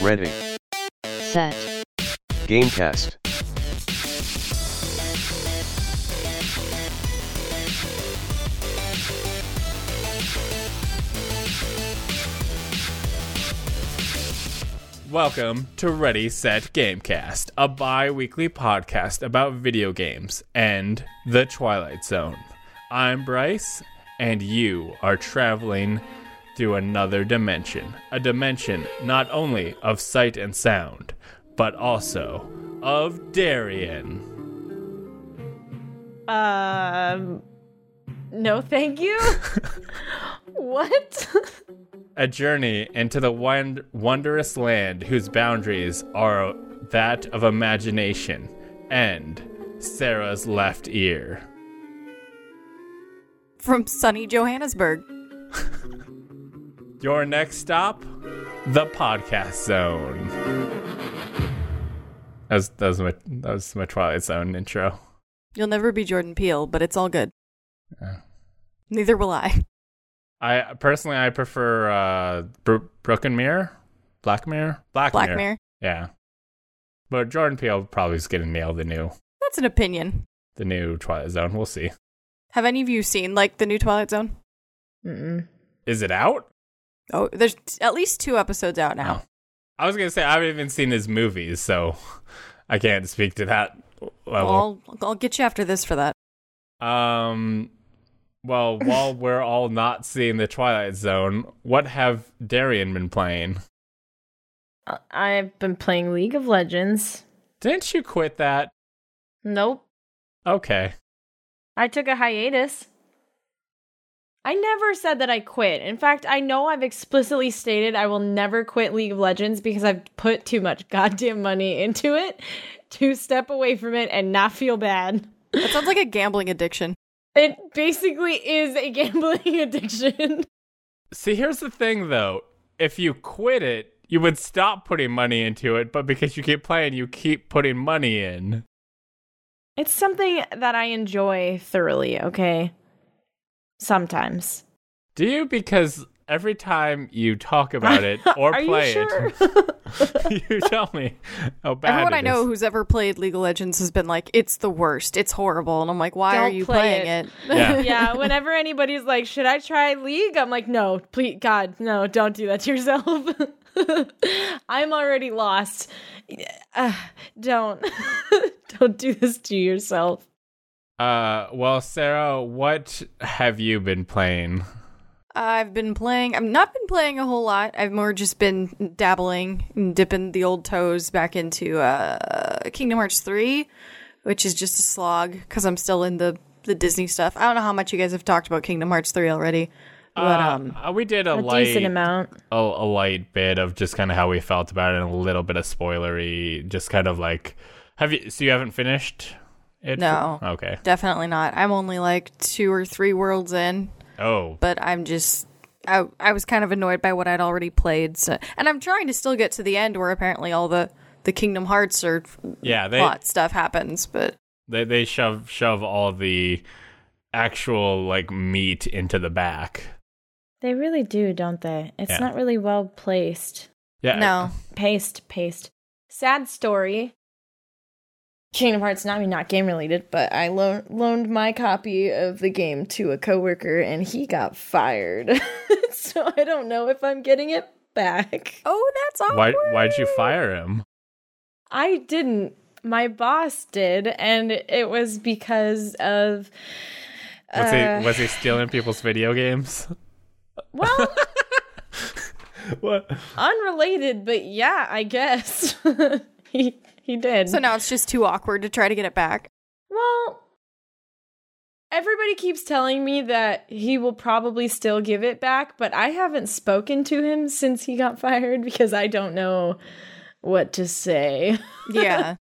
Ready. set, Gamecast. Welcome to Ready Set Gamecast, a bi weekly podcast about video games and the Twilight Zone. I'm Bryce, and you are traveling through another dimension. A dimension not only of sight and sound, but also of Darian. Um, no, thank you. what? A journey into the won- wondrous land whose boundaries are that of imagination and Sarah's left ear. from sunny Johannesburg. Your next stop, the podcast zone. That was, that was my that was my Twilight Zone intro. You'll never be Jordan Peele, but it's all good. Yeah. Neither will I. I personally I prefer uh Bro- Broken Mirror, Black Mirror, Black, Black Mirror. Mirror. Yeah, but Jordan Peele probably is gonna nail the new That's an opinion. the new Twilight Zone. We'll see. Have any of you seen like the new Twilight Zone? Mm-mm. Is it out? Oh, there's at least two episodes out now. Oh. I was gonna say I haven't even seen his movies, so I can't speak to that level. I'll I'll get you after this for that. Um, well, while we're all not seeing the Twilight Zone, what have Darian been playing? Uh, I've been playing League of Legends. Didn't you quit that? Nope. Okay. I took a hiatus. I never said that I quit. In fact, I know I've explicitly stated I will never quit League of Legends because I've put too much goddamn money into it to step away from it and not feel bad. That sounds like a gambling addiction. It basically is a gambling addiction. See, here's the thing though. If you quit it, you would stop putting money into it, but because you keep playing, you keep putting money in. It's something that I enjoy thoroughly, okay? Sometimes. Do you? Because every time you talk about it or play you sure? it, you tell me how bad Everyone it I know is. who's ever played League of Legends has been like, "It's the worst. It's horrible." And I'm like, "Why are Don't you play playing it. it?" Yeah. yeah, whenever anybody's like, "Should I try League?" I'm like, "No, please, God, no, don't do that to yourself." I'm already lost. Uh, don't, don't do this to yourself. Uh, well, Sarah, what have you been playing? I've been playing. I've not been playing a whole lot. I've more just been dabbling and dipping the old toes back into uh, Kingdom Hearts 3, which is just a slog because I'm still in the, the Disney stuff. I don't know how much you guys have talked about Kingdom Hearts 3 already. But, Uh, um, uh, we did a, A light, decent amount. a, a light bit of just kind of how we felt about it, and a little bit of spoilery. Just kind of like, have you? So you haven't finished it? No. Okay. definitely not. I'm only like two or three worlds in, Oh, but I'm just. I, I was kind of annoyed by what I'd already played. So, and I'm trying to still get to the end where apparently all the, the Kingdom Hearts or yeah. They plot stuff happens, but they they shove shove all the actual like meat into the back. They really do, don't they? It's Yeah. not really well placed. Yeah. no. Paste, paste. Sad story. Kingdom Hearts, not I mean not game related, but I lo- loaned my copy of the game to a coworker and he got fired. so I don't know if I'm getting it back. Oh, that's awkward. Why why'd you fire him? I didn't. My boss did, and it was because of. Was uh, he was he stealing people's video games? Well, What? unrelated, but yeah, I guess he he did. So now it's just too awkward to try to get it back. Well, everybody keeps telling me that he will probably still give it back, but I haven't spoken to him since he got fired because I don't know what to say. Yeah.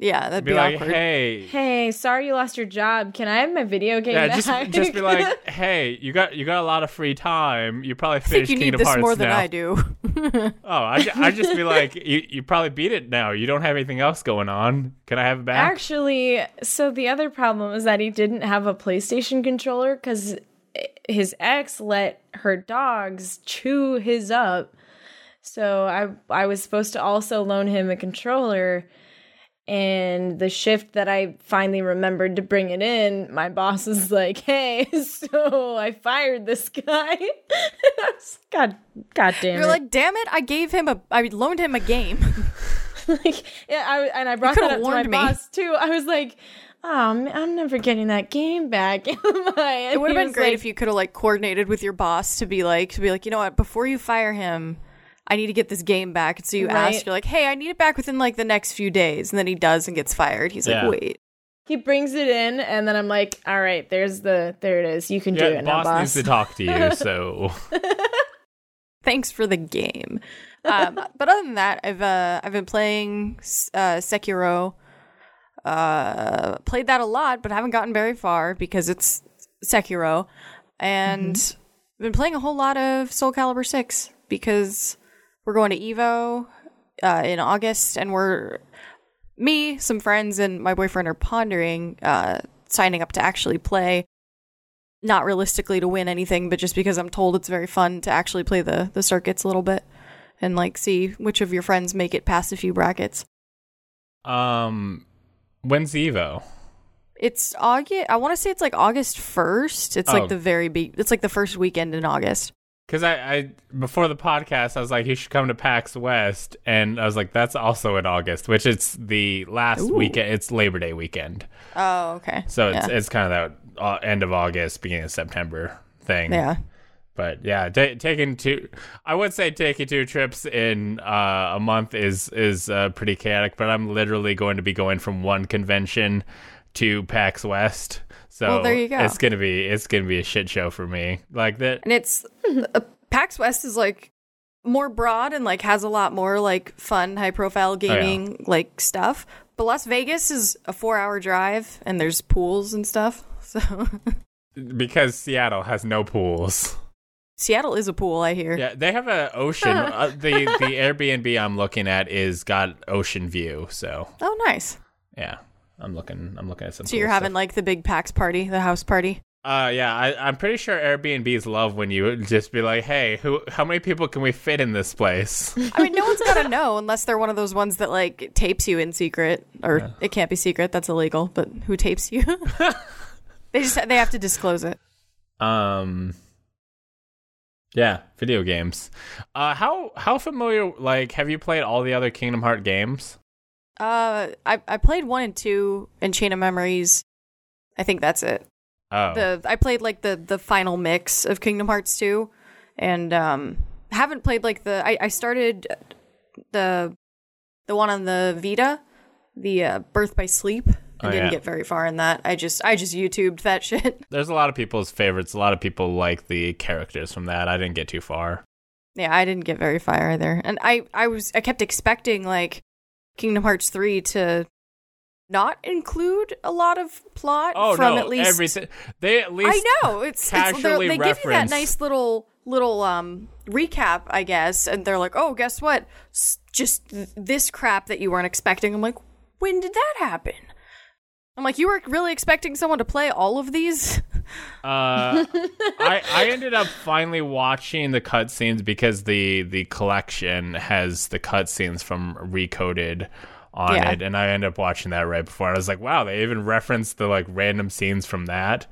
yeah, that'd Be be, like, awkward. hey, Hey, sorry you lost your job. Can I have my video game yeah, back? just just be like, hey, you got you got a lot of free time. You probably I think finished you need this Hearts more than. I do. Oh, I I just be like, you you probably beat it now. You don't have anything else going on. Can I have it back? Actually, so the other problem is that he didn't have a PlayStation controller because his ex let her dogs chew his up. So I I was supposed to also loan him a controller and the shift that I finally remembered to bring it in, my boss was like, "Hey, so I fired this guy." God, God damn You're it! like, damn it! I gave him a, I loaned him a game. like, yeah, I, and I brought that up to my me. boss too. I was like, "Oh, man, I'm never getting that game back." it it would have been great if you could have like coordinated with your boss to be like, to be like, you know what? Before you fire him, I need to get this game back. And so you Right. ask, you're like, hey, I need it back within like the next few days, and then he does and gets fired. He's Yeah. like, wait. he brings it in, and then I'm like, "All right, there's the there it is. You can do Yeah, it now, boss, boss." needs to talk to you, so thanks for the game. Um, but other than that, I've uh, I've been playing uh, Sekiro. Uh, played that a lot, but haven't gotten very far because it's Sekiro, and I've been playing a whole lot of Soul Calibur Six because we're going to Evo uh, in August, and we're me, some friends, and my boyfriend are pondering uh, signing up to actually play. Not realistically to win anything, but just because I'm told it's very fun to actually play the the circuits a little bit and like see which of your friends make it past a few brackets. um, when's Evo? It's August. I want to say it's like August first. It's Oh. like the very be- It's like the first weekend in August. Because I, I before the podcast, I was like, you should come to PAX West, and I was like, that's also in August, which it's the last Ooh. weekend. It's Labor Day weekend, Oh, okay. so it's yeah. it's kind of that uh, end of August, beginning of September thing. yeah. But yeah, ta taking two, I would say taking two trips in uh, a month is is uh, pretty chaotic. But I'm literally going to be going from one convention to PAX West, so Well, there you go. it's gonna be it's gonna be a shit show for me. Like that, and it's uh, PAX West is like more broad and like has a lot more like fun, high profile gaming like stuff. But Las Vegas is a four hour drive and there's pools and stuff. So because Seattle has no pools. Seattle is a pool, I hear. Yeah, they have a ocean. uh, the the Airbnb I'm looking at is got ocean view. So Oh, nice. yeah, I'm looking. I'm looking at some. So you're having stuff. like the big PAX party, the house party. Uh, yeah, I, I'm pretty sure Airbnbs love when you just be like, "Hey, who? How many people can we fit in this place?" I mean, no one's gonna know unless they're one of those ones that like tapes you in secret, or it can't be secret. That's illegal. But who tapes you? they just they have to disclose it. um, yeah, video games. Uh, how how familiar? Like, have you played all the other Kingdom Heart games? Uh, I I played one and two and Chain of Memories. I think that's it. Oh, The I played like the the final mix of Kingdom Hearts two, and um haven't played like the I I started the the one on the Vita, the uh, Birth by Sleep. I Oh, didn't yeah. get very far in that. I just I just YouTubed that shit. there's a lot of people's favorites. A lot of people like the characters from that. I didn't get too far. Yeah, I didn't get very far either. And I I was I kept expecting like Kingdom Hearts 3 to not include a lot of plot Oh from no, at least everything they at least I know. It's, it's they give you that nice little little um recap, I guess, and they're like, "Oh, guess what? S- just th- this crap that you weren't expecting." I'm like, "When did that happen?" I'm like, "You were really expecting someone to play all of these?" Uh, I I ended up finally watching the cutscenes because the the collection has the cutscenes from Recoded on Yeah. it, and I ended up watching that right before. I was like, wow, they even referenced the like random scenes from that,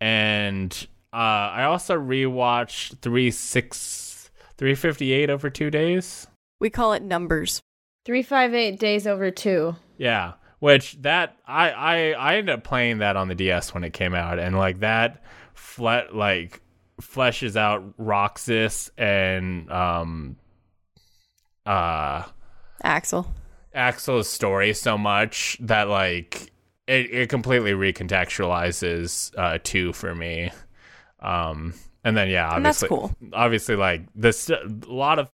and uh, I also rewatched three six three fifty eight over two days. we call it numbers. Three five eight days over two. Yeah, which that I I I ended up playing that on the DS when it came out, and like that, fle- like fleshes out Roxas and um uh Axel. Axel's story so much that like it, it completely recontextualizes uh two for me. Um and then yeah, obviously cool. obviously like this a lot of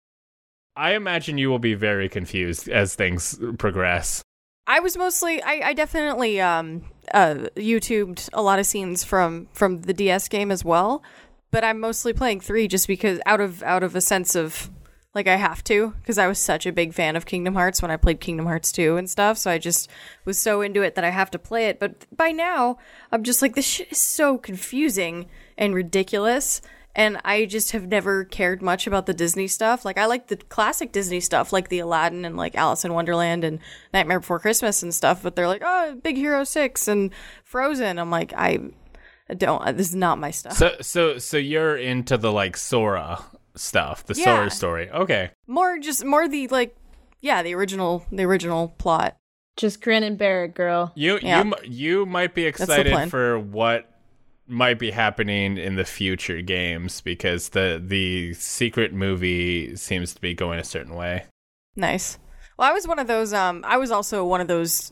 I imagine you will be very confused as things progress. I was mostly I, I definitely um uh YouTubed a lot of scenes from from the DS game as well, but I'm mostly playing 3 just because out of out of a sense of like I have to because I was such a big fan of Kingdom Hearts when I played Kingdom Hearts 2 and stuff, so I just was so into it that I have to play it. But by now, I'm just like this shit is so confusing and ridiculous and I just have never cared much about the Disney stuff. Like I like the classic Disney stuff, like the Aladdin and like Alice in Wonderland and Nightmare Before Christmas and stuff. But they're like, oh, Big Hero Six and Frozen. I'm like, I don't. This is not my stuff. So so so you're into the like Sora stuff, the Yeah. Sora story. Okay. more just more the like, yeah, the original the original plot. Just grin and bear it, girl. You Yeah. you you might be excited for what might be happening in the future games because the the secret movie seems to be going a certain way. Nice. Well, I was one of those. Um, I was also one of those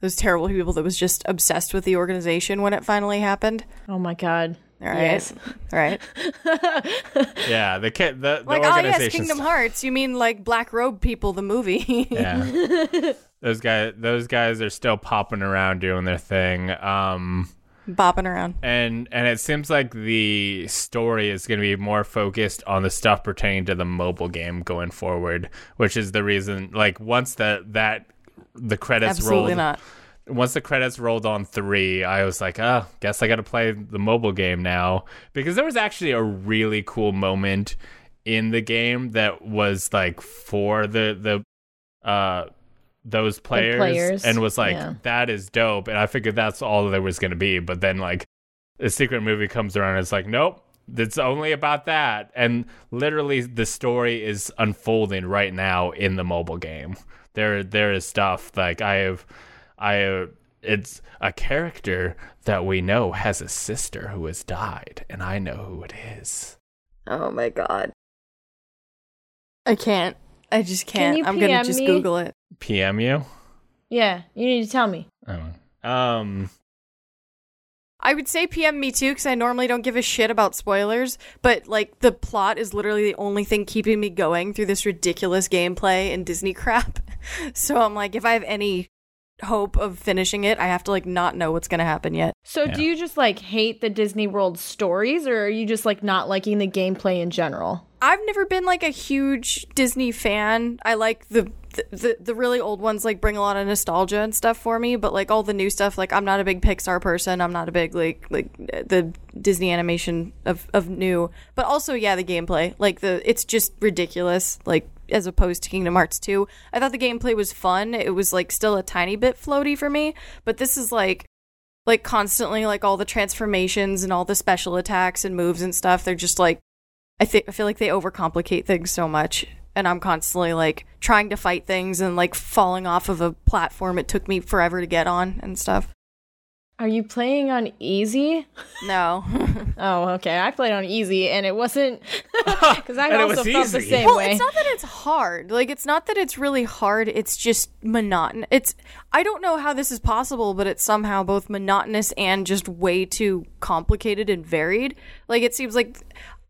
those terrible people that was just obsessed with the organization when it finally happened. Oh my god. All right, Yes. all right. Yeah, the kid the, the Like, oh yes, Kingdom stuff. Hearts. You mean like Black Robe people, the movie? Yeah. those guys those guys are still popping around doing their thing. Um Bopping around. and and it seems like the story is going to be more focused on the stuff pertaining to the mobile game going forward, which is the reason like once that that the credits Absolutely rolled not. once the credits rolled on 3, I was like, "Oh, guess I got to play the mobile game now." Because there was actually a really cool moment in the game that was like for the the uh those players, players, and was like yeah. that is dope and i figured that's all there was going to be but then like the secret movie comes around and it's like nope it's only about that and literally the story is unfolding right now in the mobile game there there is stuff like i have i have it's a character that we know has a sister who has died and i know who it is Oh my god. I can't. I just Can can't. you I'm gonna just me? Google it. pm you Yeah, you need to tell me. oh. um I would say PM me too because I normally don't give a shit about spoilers, but like the plot is literally the only thing keeping me going through this ridiculous gameplay and Disney crap. So I'm like, if I have any hope of finishing it, I have to like not know what's gonna happen yet. So Yeah. do you just like hate the Disney World stories or are you just like not liking the gameplay in general? I've never been like a huge Disney fan. I like the the, the the really old ones like bring a lot of nostalgia and stuff for me, but like all the new stuff like I'm not a big Pixar person. I'm not a big like like the Disney animation of of new, but also yeah, the gameplay. Like the it's just ridiculous like as opposed to Kingdom Hearts 2. I thought the gameplay was fun. It was like still a tiny bit floaty for me, but this is like like constantly like all the transformations and all the special attacks and moves and stuff. They're just like I think I feel like they overcomplicate things so much, and I'm constantly like trying to fight things and like falling off of a platform it took me forever to get on and stuff. Are you playing on easy? No, Oh, okay. I played on easy and it wasn't because I also felt the same well, way. it's not that it's hard. Like it's not that it's really hard. It's just monotonous. It's I don't know how this is possible, but it's somehow both monotonous and just way too complicated and varied. Like it seems like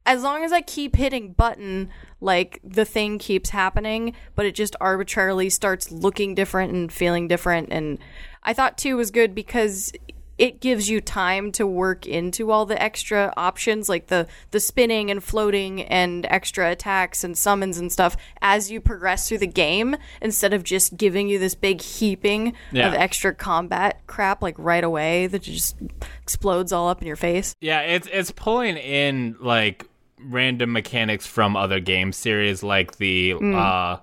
as long as I keep hitting button, like the thing keeps happening, but it just arbitrarily starts looking different and feeling different. And I thought two was good because it gives you time to work into all the extra options like the the spinning and floating and extra attacks and summons and stuff as you progress through the game instead of just giving you this big heaping Yeah. of extra combat crap like right away that just explodes all up in your face. Yeah, it's it's pulling in like random mechanics from other game series, like the Mm. uh,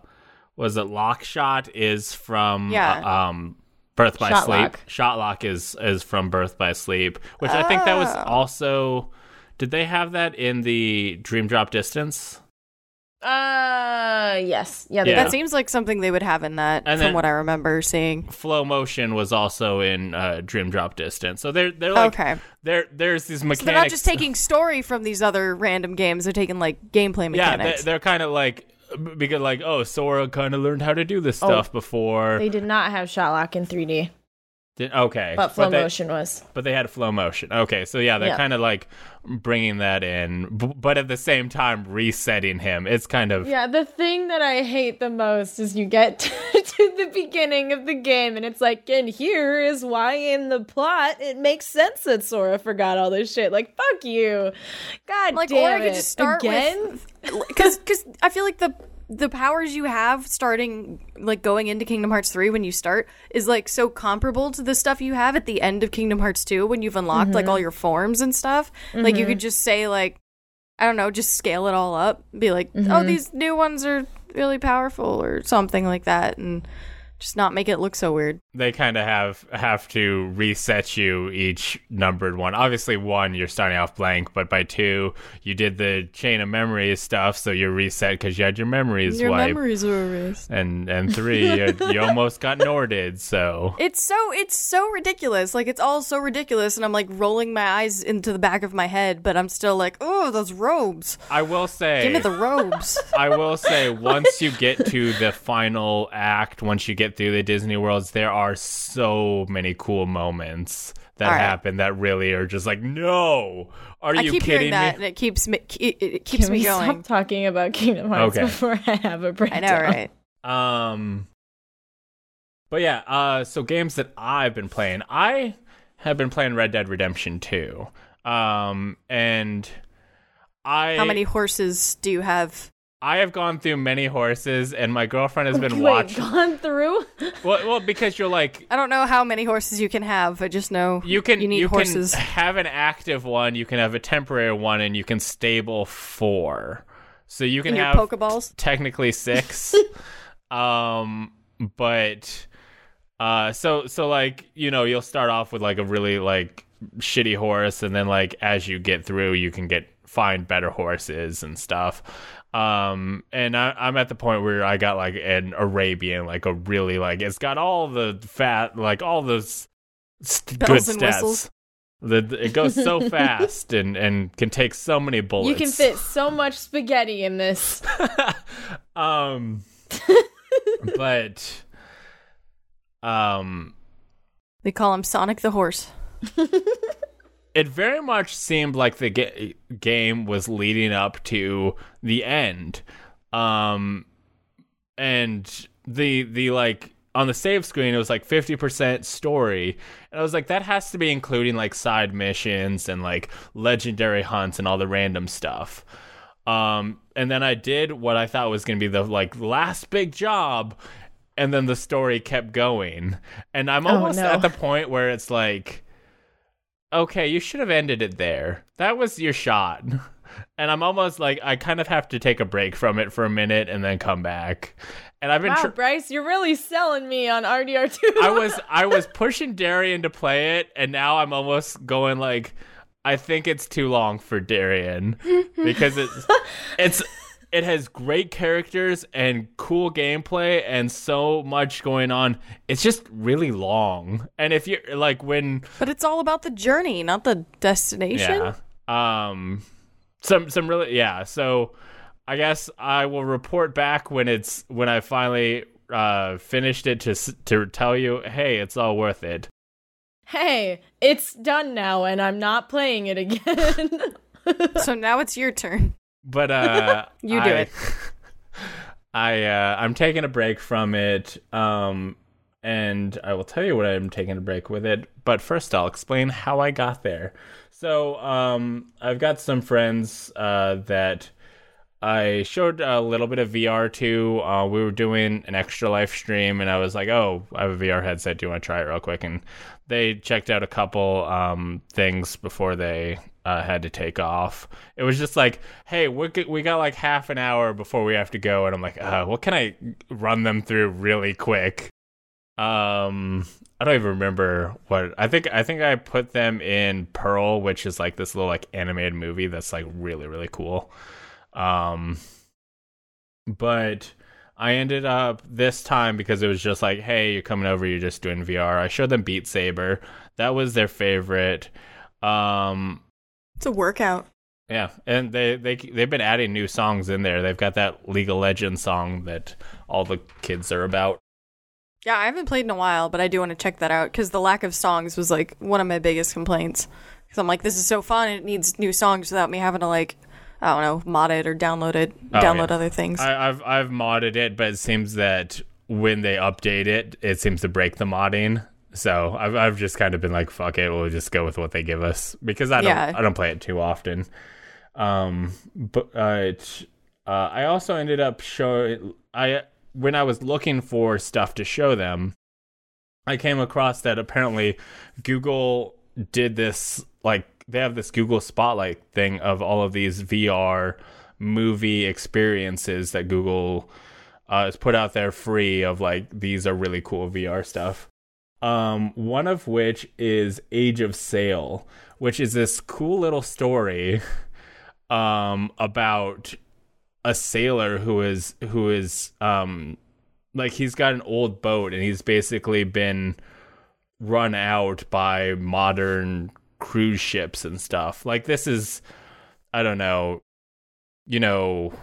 was it Lock Shot is from Yeah. uh, um Birth by Sleep. Shotlock is is from Birth by Sleep, which I think that was Oh. also. Did they have that in the Dream Drop Distance? uh, yes. Yeah, Yeah. That seems like something they would have in that And from what I remember seeing. Flow Motion was also in uh, Dream Drop Distance. So they're they're like Okay. there there's these mechanics. So they're not just taking story from these other random games, they're taking like gameplay yeah, mechanics. they, they're kind of like because like oh Sora kind of learned how to do this Oh. stuff before. They did not have shot lock in 3D, Did- okay, but flow they, motion was. but they had flow motion. Okay, so yeah, they're Yeah. kind of like bringing that in, b- but at the same time resetting him. It's kind of Yeah, the thing that I hate the most is you get to the beginning of the game and it's like, and here is why in the plot it makes sense that Sora forgot all this shit. Like, fuck you. God like damn or I could just start Again? with because because I feel like the the powers you have starting like going into Kingdom Hearts 3 when you start is like so comparable to the stuff you have at the end of Kingdom Hearts 2 when you've unlocked like all your forms and stuff. Like you could just say like I don't know, just scale it all up. Be like, oh, Mhm. these new ones are really powerful or something like that, and just not make it look so weird. they kind of have have to reset you each numbered one. Obviously, one you're starting off blank, but by two you did the chain of memories stuff, so you're reset because you had your memories Your wiped. memories were erased. and and three you, you almost got Norted. So It's so it's so ridiculous. Like it's all so ridiculous, and I'm like rolling my eyes into the back of my head, but I'm still like, oh, those robes. I will say, Give me the robes. I will say, once you get to the final act, once you get through the Disney worlds, there are so many cool moments that All right. happen that really are just like, no, are I you keep kidding hearing that, me? and it keeps me it, it keeps Can me we going. stop talking about Kingdom Hearts Okay. before I have a breakdown? I know, right? Um, but yeah, uh, so games that I've been playing, I have been playing Red Dead Redemption 2. Um, and I How many horses do you have? I have gone through many horses, and my girlfriend has been Wait, watching. gone through? Well, well, because you're like I don't know how many horses you can have. I just know you can you need horses. can have an active one, you can have a temporary one, and you can stable four. So you can in your have Pokeballs. technically six. um, but uh, so so like you know you'll start off with like a really like shitty horse, and then like as you get through, you can get find better horses and stuff. Um, and I, I'm at the point where I got like an Arabian, like a really like it's got all the fat, like all those st- good Bells stats. whistles. The, it goes so fast and and can take so many bullets. You can fit so much spaghetti in this. um but um They call him Sonic the Horse. It very much seemed like the ga- game was leading up to the end. Um and the the like on the save screen it was like 50% story. And i was like that has to be including like side missions and like legendary hunts and all the random stuff. Um and then i did what i thought was going to be the like last big job and then the story kept going. And i'm almost no. at the point where it's like okay, you should have ended it there. That was your shot. And I'm almost like I kind of have to take a break from it for a minute and then come back. And I've been Wow, tr- Bryce, you're really selling me on RDR2. I was I was pushing Darian to play it and now I'm almost going like I think it's too long for Darian because it's it's it has great characters and cool gameplay and so much going on. It's just really long. And if you're like when But it's all about the journey, not the destination. Yeah. Um some some really yeah, so I guess I will report back when it's when I finally uh finished it to to tell you, "Hey, it's all worth it." hey, it's done now and I'm not playing it again. So now it's your turn. But uh You do I- it. I uh I'm taking a break from it um and I will tell you what I'm taking a break with it, but first I'll explain how I got there. So, um I've got some friends uh that I showed a little bit of VR to. Uh, we were doing an extra live stream, and I was like, "Oh, I have a VR headset. Do you want to try it real quick?" And they checked out a couple um, things before they uh, had to take off. It was just like, "Hey, we we got like half an hour before we have to go," and I'm like, uh, "What can I run them through really quick?" Um, I don't even remember what I think. I think I put them in Pearl, which is like this little like animated movie that's like really really cool. Um, but I ended up this time because it was just like, hey, you're coming over, you're just doing VR. I showed them Beat Saber. That was their favorite. Um, It's a workout. yeah, and they they they've been adding new songs in there. They've got that League of Legends song that all the kids are about. Yeah, I haven't played in a while, but I do want to check that out because the lack of songs was like one of my biggest complaints. Because I'm like, this is so fun, and it needs new songs without me having to like, I don't know, mod it or download it, Oh, download yeah. other things. I, I've I've modded it, but it seems that when they update it, it seems to break the modding. So I've I've just kind of been like, fuck it, we'll just go with what they give us because I don't Yeah. I don't play it too often. Um, but uh, uh, I also ended up showing I when I was looking for stuff to show them, I came across that apparently Google did this like they have this Google Spotlight thing of all of these VR movie experiences that Google uh, has put out there free of like these are really cool VR stuff. Um, one of which is Age of Sail, which is this cool little story um, about a sailor who is who is um, like he's got an old boat and he's basically been run out by modern cruise ships and stuff. Like this is I don't know, you know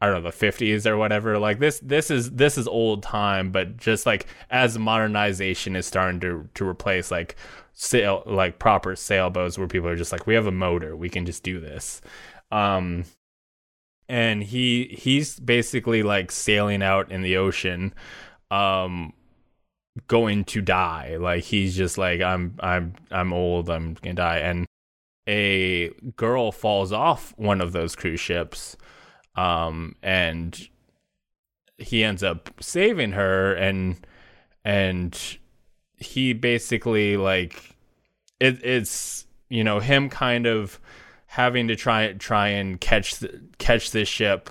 I don't know the 50s or whatever. Like this this is this is old time, but just like as modernization is starting to to replace like sail like proper sailboats where people are just like we have a motor, we can just do this. Um and he he's basically like sailing out in the ocean um going to die. Like he's just like I'm I'm I'm old, I'm to die and a girl falls off one of those cruise ships um, and he ends up saving her and and he basically like it, it's you know him kind of having to try try and catch the, catch this ship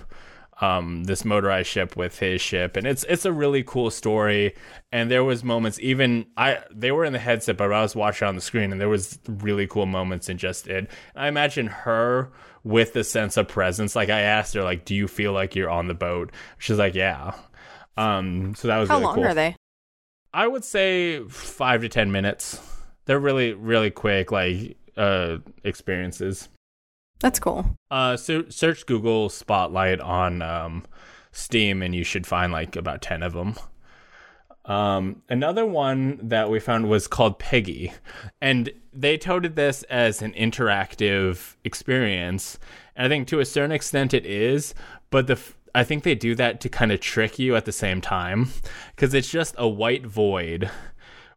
um, this motorized ship with his ship, and it's it's a really cool story. And there was moments, even I they were in the headset, but I was watching on the screen, and there was really cool moments in just it. I imagine her with the sense of presence. Like I asked her, like, "Do you feel like you're on the boat?" She's like, "Yeah." Um, so that was How really long cool. are they? I would say five to ten minutes. They're really really quick, like uh experiences. That's cool. Uh, so search Google Spotlight on um, Steam, and you should find like about ten of them. Um, another one that we found was called Piggy, and they touted this as an interactive experience. And I think to a certain extent it is, but the I think they do that to kind of trick you at the same time because it's just a white void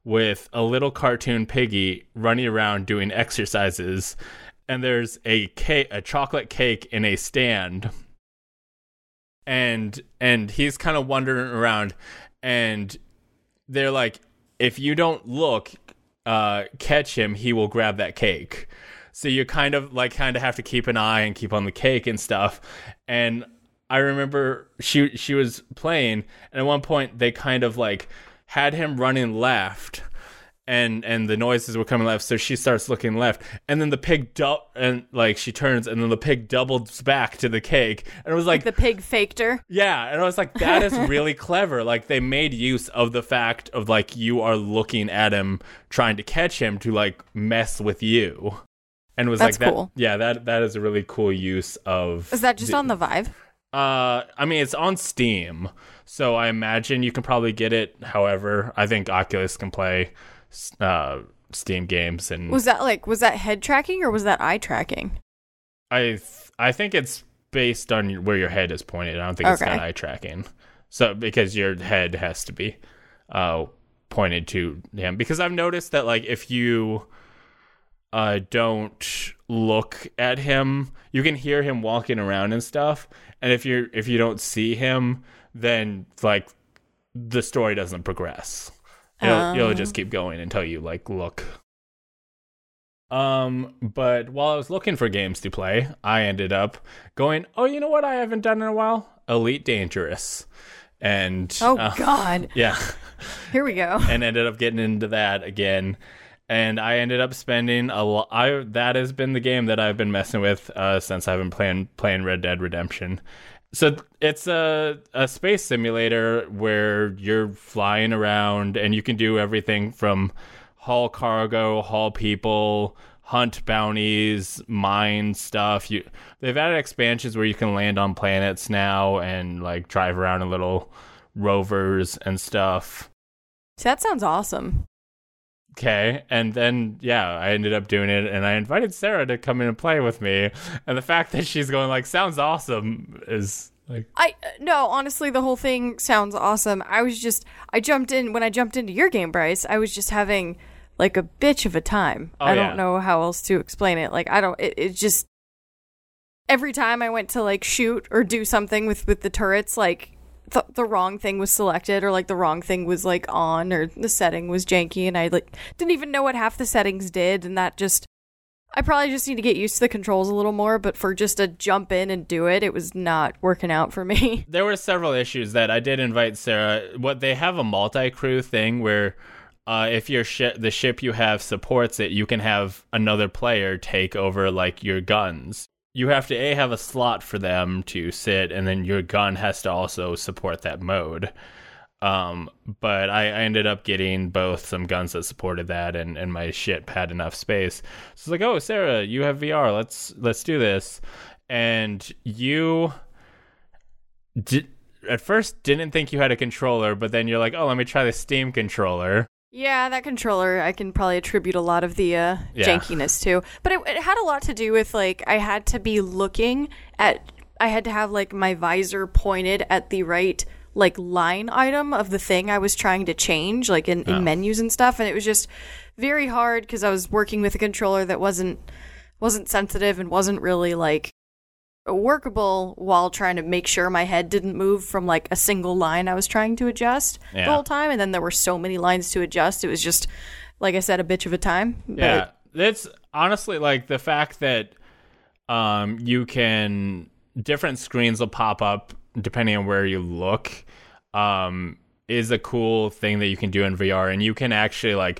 with a little cartoon piggy running around doing exercises and there's a cake a chocolate cake in a stand and and he's kind of wandering around and they're like if you don't look uh catch him he will grab that cake. So you kind of like kind of have to keep an eye and keep on the cake and stuff. And i remember she she was playing and at one point they kind of like had him running left and and the noises were coming left so she starts looking left and then the pig du- and like she turns and then the pig doubles back to the cake and it was like The pig faked her. yeah, and I was like, that is really clever. Like they made use of the fact of like you are looking at him trying to catch him to like mess with you. And it was That's like that cool. yeah, that that is a really cool use of Is that just the- on the Vive? uh I mean it's on Steam. So I imagine you can probably get it however. I think Oculus can play uh Steam games and Was that like was that head tracking or was that eye tracking? I th- I think it's based on where your head is pointed. I don't think it's Okay. got eye tracking. So because your head has to be uh pointed to him because I've noticed that like if you uh don't look at him, you can hear him walking around and stuff. And if you're if you don't see him, then like the story doesn't progress. It'll, you'll Oh. just keep going until you like look. Um, but while I was looking for games to play, I ended up going, "Oh, you know what? I haven't done in a while: Elite Dangerous." And Oh uh, God! yeah, Here we go. and ended up getting into that again. And I ended up spending a lot. I that has been the game that I've been messing with uh, since I've been playing playing Red Dead Redemption. So it's a a space simulator where you're flying around and you can do everything from haul cargo, haul people, hunt bounties, mine stuff. You they've added expansions where you can land on planets now and like drive around in little rovers and stuff. So that sounds awesome. Okay, and then yeah, I ended up doing it, and I invited Sarah to come in and play with me. And the fact that she's going like sounds awesome is like I uh, no, honestly, the whole thing sounds awesome. I was just I jumped in when I jumped into your game, Bryce. I was just having like a bitch of a time. Oh, I yeah. don't know how else to explain it. Like I don't. It, it just every time I went to like shoot or do something with with the turrets, like th- the wrong thing was selected or like the wrong thing was like on or the setting was janky, and I like didn't even know what half the settings did, and that just I probably just need to get used to the controls a little more, but for just to jump in and do it, it was not working out for me. There were several issues that I did invite Sarah. What they have a multi-crew thing where uh, if your shi the ship you have supports it, you can have another player take over like your guns. You have to a have a slot for them to sit, and then your gun has to also support that mode. Um, but I, I ended up getting both some guns that supported that, and, and my ship had enough space. So it's like, oh, Sarah, you have VR. Let's let's do this. And you did at first didn't think you had a controller, but then you're like, oh, let me try the Steam controller. Yeah, that controller, I can probably attribute a lot of the uh, Yeah. jankiness to. But it, it had a lot to do with, like, I had to be looking at, I had to have, like, my visor pointed at the right, like, line item of the thing I was trying to change, like, in, in menus and stuff. And it was just very hard because I was working with a controller that wasn't, wasn't sensitive and wasn't really, like, workable while trying to make sure my head didn't move from like a single line I was trying to adjust Yeah. the whole time and then there were so many lines to adjust it was just like I said a bitch of a time Yeah, it's honestly like the fact that um you can different screens will pop up depending on where you look um is a cool thing that you can do in VR and you can actually like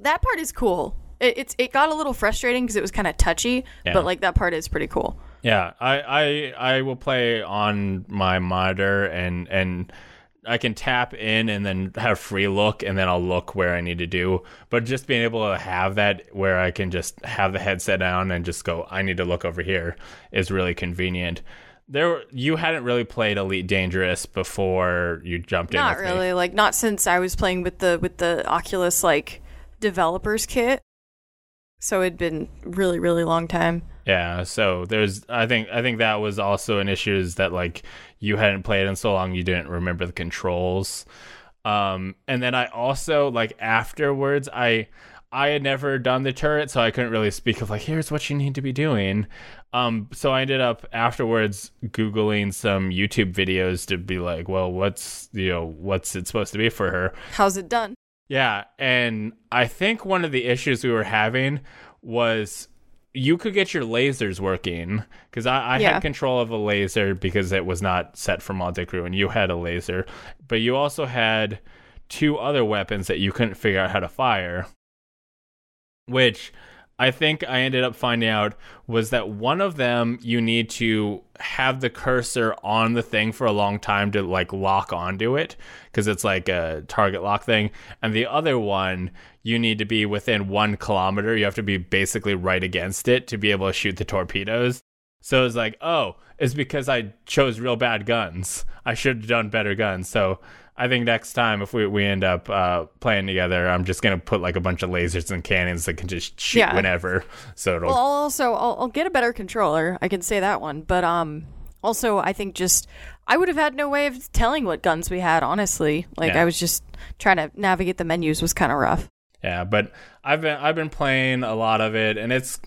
that part is cool it, it's it got a little frustrating because it was kind of touchy Yeah. but like that part is pretty cool yeah, I I I will play on my monitor and and I can tap in and then have free look and then I'll look where I need to do. But just being able to have that where I can just have the headset down and just go, I need to look over here is really convenient. There, you hadn't really played Elite Dangerous before you jumped in. not with me. really like not since I was playing with the with the Oculus like developers kit so it'd been really really long time Yeah, so there's I think I think that was also an issue is that like you hadn't played in so long you didn't remember the controls. Um and then I also like afterwards I I had never done the turret so I couldn't really speak of like here's what you need to be doing. Um so I ended up afterwards googling some YouTube videos to be like, well, what's you know, what's it supposed to be for her? how's it done Yeah, and I think one of the issues we were having was you could get your lasers working because I, I Yeah. had control of a laser because it was not set for multi crew, and you had a laser, but you also had two other weapons that you couldn't figure out how to fire, which I think I ended up finding out was that one of them you need to have the cursor on the thing for a long time to like lock onto it because it's like a target lock thing, and the other one you need to be within one kilometer. You have to be basically right against it to be able to shoot the torpedoes. So it's like, oh, it's because I chose real bad guns. I should have done better guns. So I think next time if we, we end up uh, playing together, I'm just gonna put like a bunch of lasers and cannons that can just shoot Yeah. whenever. So it'll Well, I'll also I'll, I'll get a better controller. I can say that one. But um, also I think just I would have had no way of telling what guns we had. Honestly, like Yeah. I was just trying to navigate the menus was kind of rough. Yeah, but I've been I've been playing a lot of it, and it's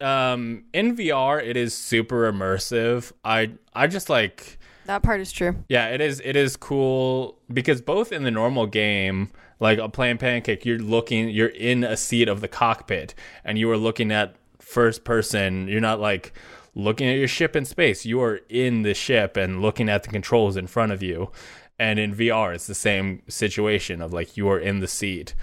um in VR. It is super immersive. I I just like That part is true. yeah, it is it is cool because both in the normal game, like a playing Pancake, you're looking you're in a seat of the cockpit, and you are looking at first person. You're not like looking at your ship in space. You are in the ship and looking at the controls in front of you. And in VR, it's the same situation of like you are in the seat,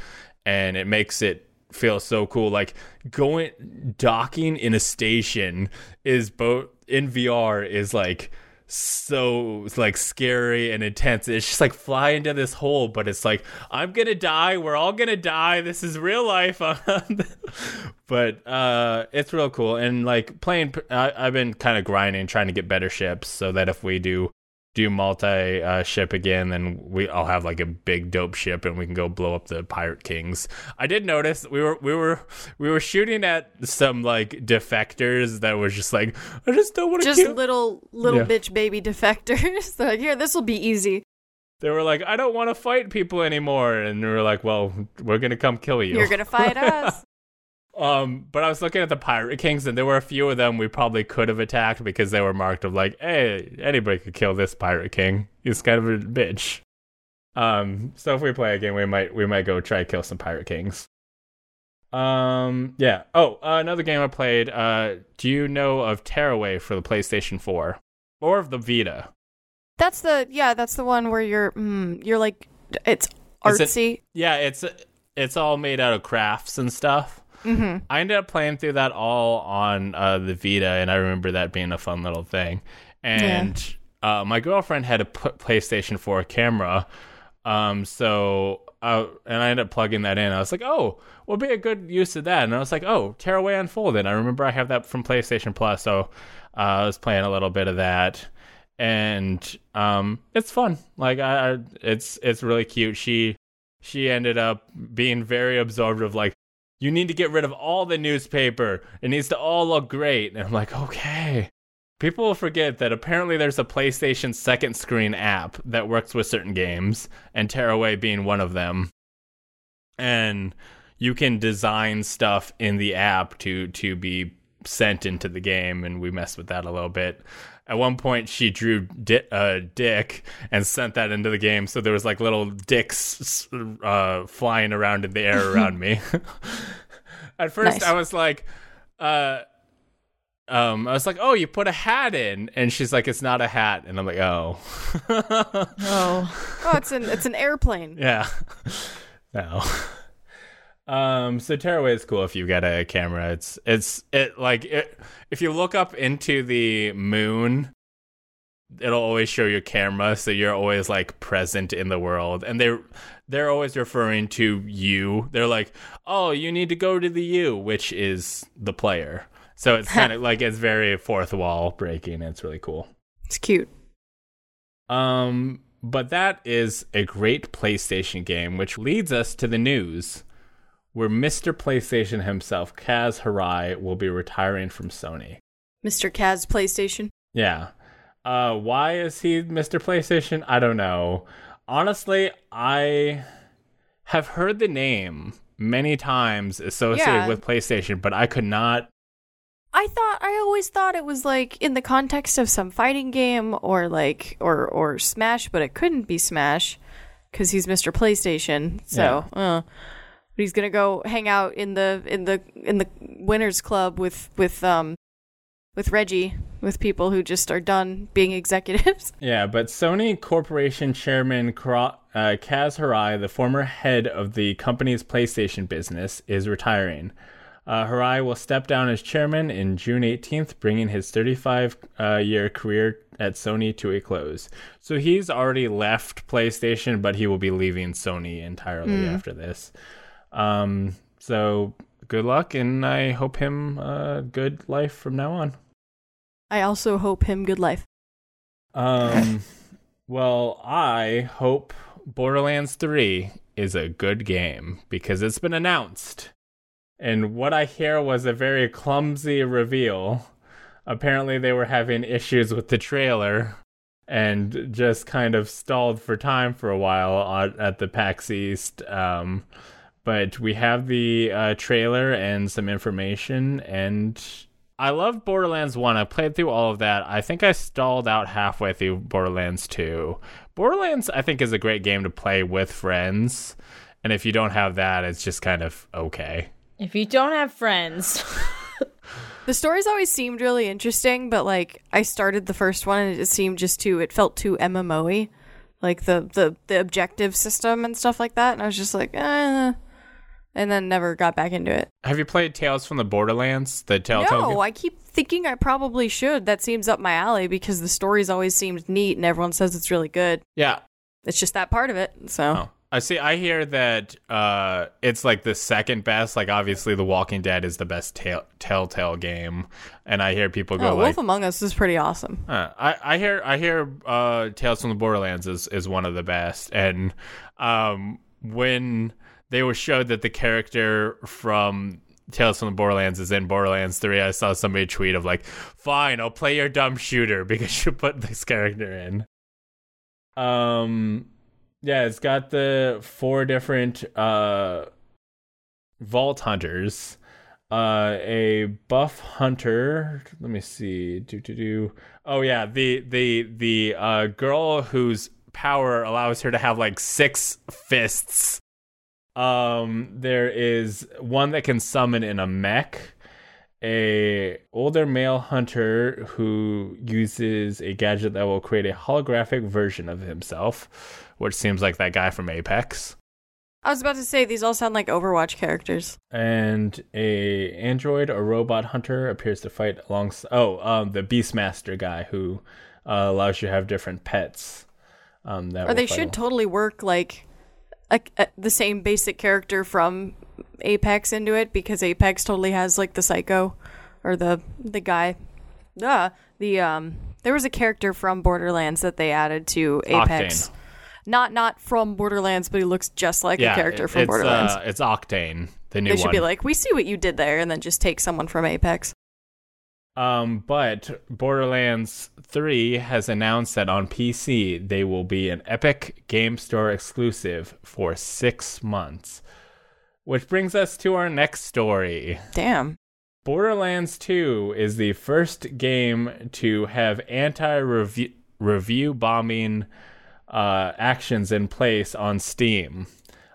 and it makes it feel so cool. Like going docking in a station is both in VR is like so like scary and intense. It's just like fly into this hole, but it's like I'm gonna die. We're all gonna die. This is real life. but uh, it's real cool. And like playing, I, I've been kind of grinding, trying to get better ships, so that if we do do multi uh, ship again, then we I'll have like a big dope ship, and we can go blow up the pirate kings. I did notice we were we were we were shooting at some like defectors that was just like I just don't want to Just kill. little little Yeah. bitch baby defectors. They're like, here, this will be easy. they were like, I don't want to fight people anymore, and we were like, well, we're gonna come kill you. You're gonna fight us. Um, but I was looking at the pirate kings, and there were a few of them we probably could have attacked because they were marked of like, hey, anybody could kill this pirate king. He's kind of a bitch. Um, so if we play again, we might we might go try to kill some pirate kings. Um, yeah. Oh, uh, another game I played. Uh, do you know of Tearaway for the PlayStation 4 or of the Vita? That's the yeah. That's the one where you're mm, you're like it's Is it- artsy. Yeah, it's it's all made out of crafts and stuff. Mm-hmm. I ended up playing through that all on uh, the Vita, and I remember that being a fun little thing. And uh, my girlfriend had a p- PlayStation 4 camera, um, so uh, and I ended up plugging that in. I was like, oh, will be a good use of that. And I was like, oh, Tearaway Unfolded. I remember I have that from PlayStation Plus, so uh, I was playing a little bit of that and um it's fun like I, I it's it's really cute she she ended up being very absorbed of like you need to get rid of all the newspaper. It needs to all look great. And i'm like okay. People will forget that apparently there's a playstation second screen app that works with certain games and tearaway being one of them. And you can design stuff in the app to to be sent into the game and we messed with that a little bit at one point she drew di- uh, dick and sent that into the game so there was like little dicks uh, flying around in the air around me at first Nice. i was like uh um, I was like, "Oh, you put a hat in," and she's like, "It's not a hat," and I'm like, "Oh, Oh. Oh, it's an it's an airplane. yeah, no." Um, so Tearaway is cool if you get a camera. It's it's it like it, if you look up into the moon, it'll always show your camera, so you're always like present in the world, and they're they're always referring to you. They're like, "Oh, you need to go to the U," which is the player. So it's kind of like it's very fourth wall breaking. It's really cool. It's cute. Um, but that is a great PlayStation game, which leads us to the news where Mr. PlayStation himself, Kaz Hirai, will be retiring from Sony. Mr. Kaz PlayStation. Yeah. Uh, why is he Mr. PlayStation? I don't know. Honestly, I have heard the name many times associated Yeah. with PlayStation, but I could not. I thought I always thought it was like in the context of some fighting game or like or or Smash, but it couldn't be Smash because he's Mr. PlayStation. So, uh, but he's gonna go hang out in the in the in the winners club with with um with Reggie with people who just are done being executives. Yeah, but Sony Corporation Chairman uh, Kaz Hirai, the former head of the company's PlayStation business, is retiring. Uh, Hirai will step down as chairman in June 18th, bringing his 35 uh, year career at Sony to a close. So he's already left PlayStation, but he will be leaving Sony entirely after this. Um, so good luck, and I hope him a good life from now on. I also hope him good life. Um, well, I hope Borderlands 3 is a good game because it's been announced. And what I hear was a very clumsy reveal. Apparently, they were having issues with the trailer and just kind of stalled for time for a while at the PAX East. Um, but we have the uh, trailer and some information, and I love Borderlands 1. I played through all of that. I think I stalled out halfway through Borderlands 2. Borderlands, I think, is a great game to play with friends. And if you don't have that, it's just kind of okay. If you don't have friends, The stories always seemed really interesting, but like I started the first one and it seemed just too it felt too MMO-y. Like the, the the objective system and stuff like that. And I was just like, eh and then never got back into it. Have you played Tales from the Borderlands? The Telltale No, game? I keep thinking I probably should. That seems up my alley because the stories always seemed neat and everyone says it's really good. Yeah. It's just that part of it. So Oh. I see. I hear that uh, it's like the second best. Like, obviously, The Walking Dead is the best tell- Telltale game, and I hear people go Oh, like, Wolf Among Us is pretty awesome. Uh, I, I hear I hear uh, Tales from the Borderlands is, is one of the best, and um, when they were showed that the character from Tales from the Borderlands is in Borderlands Three, I saw somebody tweet of like, "Fine, I'll play your dumb shooter because you put this character in." Um, yeah, it's got the four different uh vault hunters uh a buff hunter. Let me see. Do do do. Oh yeah the the the uh girl whose power allows her to have like six fists Um, there is one that can summon in a mech. A older male hunter who uses a gadget that will create a holographic version of himself, which seems like that guy from Apex. I was about to say these all sound like Overwatch characters. And a android or robot hunter appears to fight alongside. Oh, um, the Beastmaster guy who uh, allows you to have different pets. Um, that Or they should al- totally work like a, a, the same basic character from Apex into it because Apex totally has like the psycho or the the guy. Ah, the um there was a character from Borderlands that they added to Apex. Octane. Not not from Borderlands, but he looks just like a character it- from it's, Borderlands. Uh, it's Octane, the new they should one. be like, we see what you did there, and then just take someone from Apex. Um, but Borderlands 3 has announced that on PC they will be an Epic Game Store exclusive for six months. Which brings us to our next story. Damn. Borderlands 2 is the first game to have anti review bombing uh, actions in place on Steam.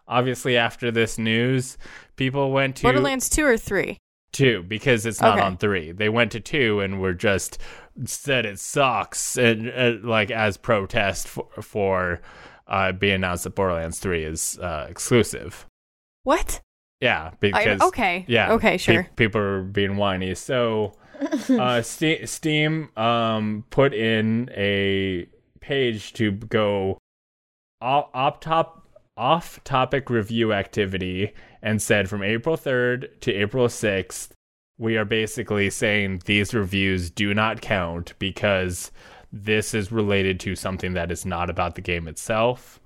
Obviously, after this news, people went to Borderlands two or three. Two because it's not Okay. on three. They went to two and were just said it sucks and uh, like as protest for, for uh, being announced that Borderlands three is uh, exclusive. What? Yeah, I, because okay. yeah, Okay. pe- Sure. people are being whiny. So, uh, Ste- Steam um put in a page to go op- top off topic review activity and said from April 3rd to April 6th, we are basically saying these reviews do not count because this is related to something that is not about the game itself.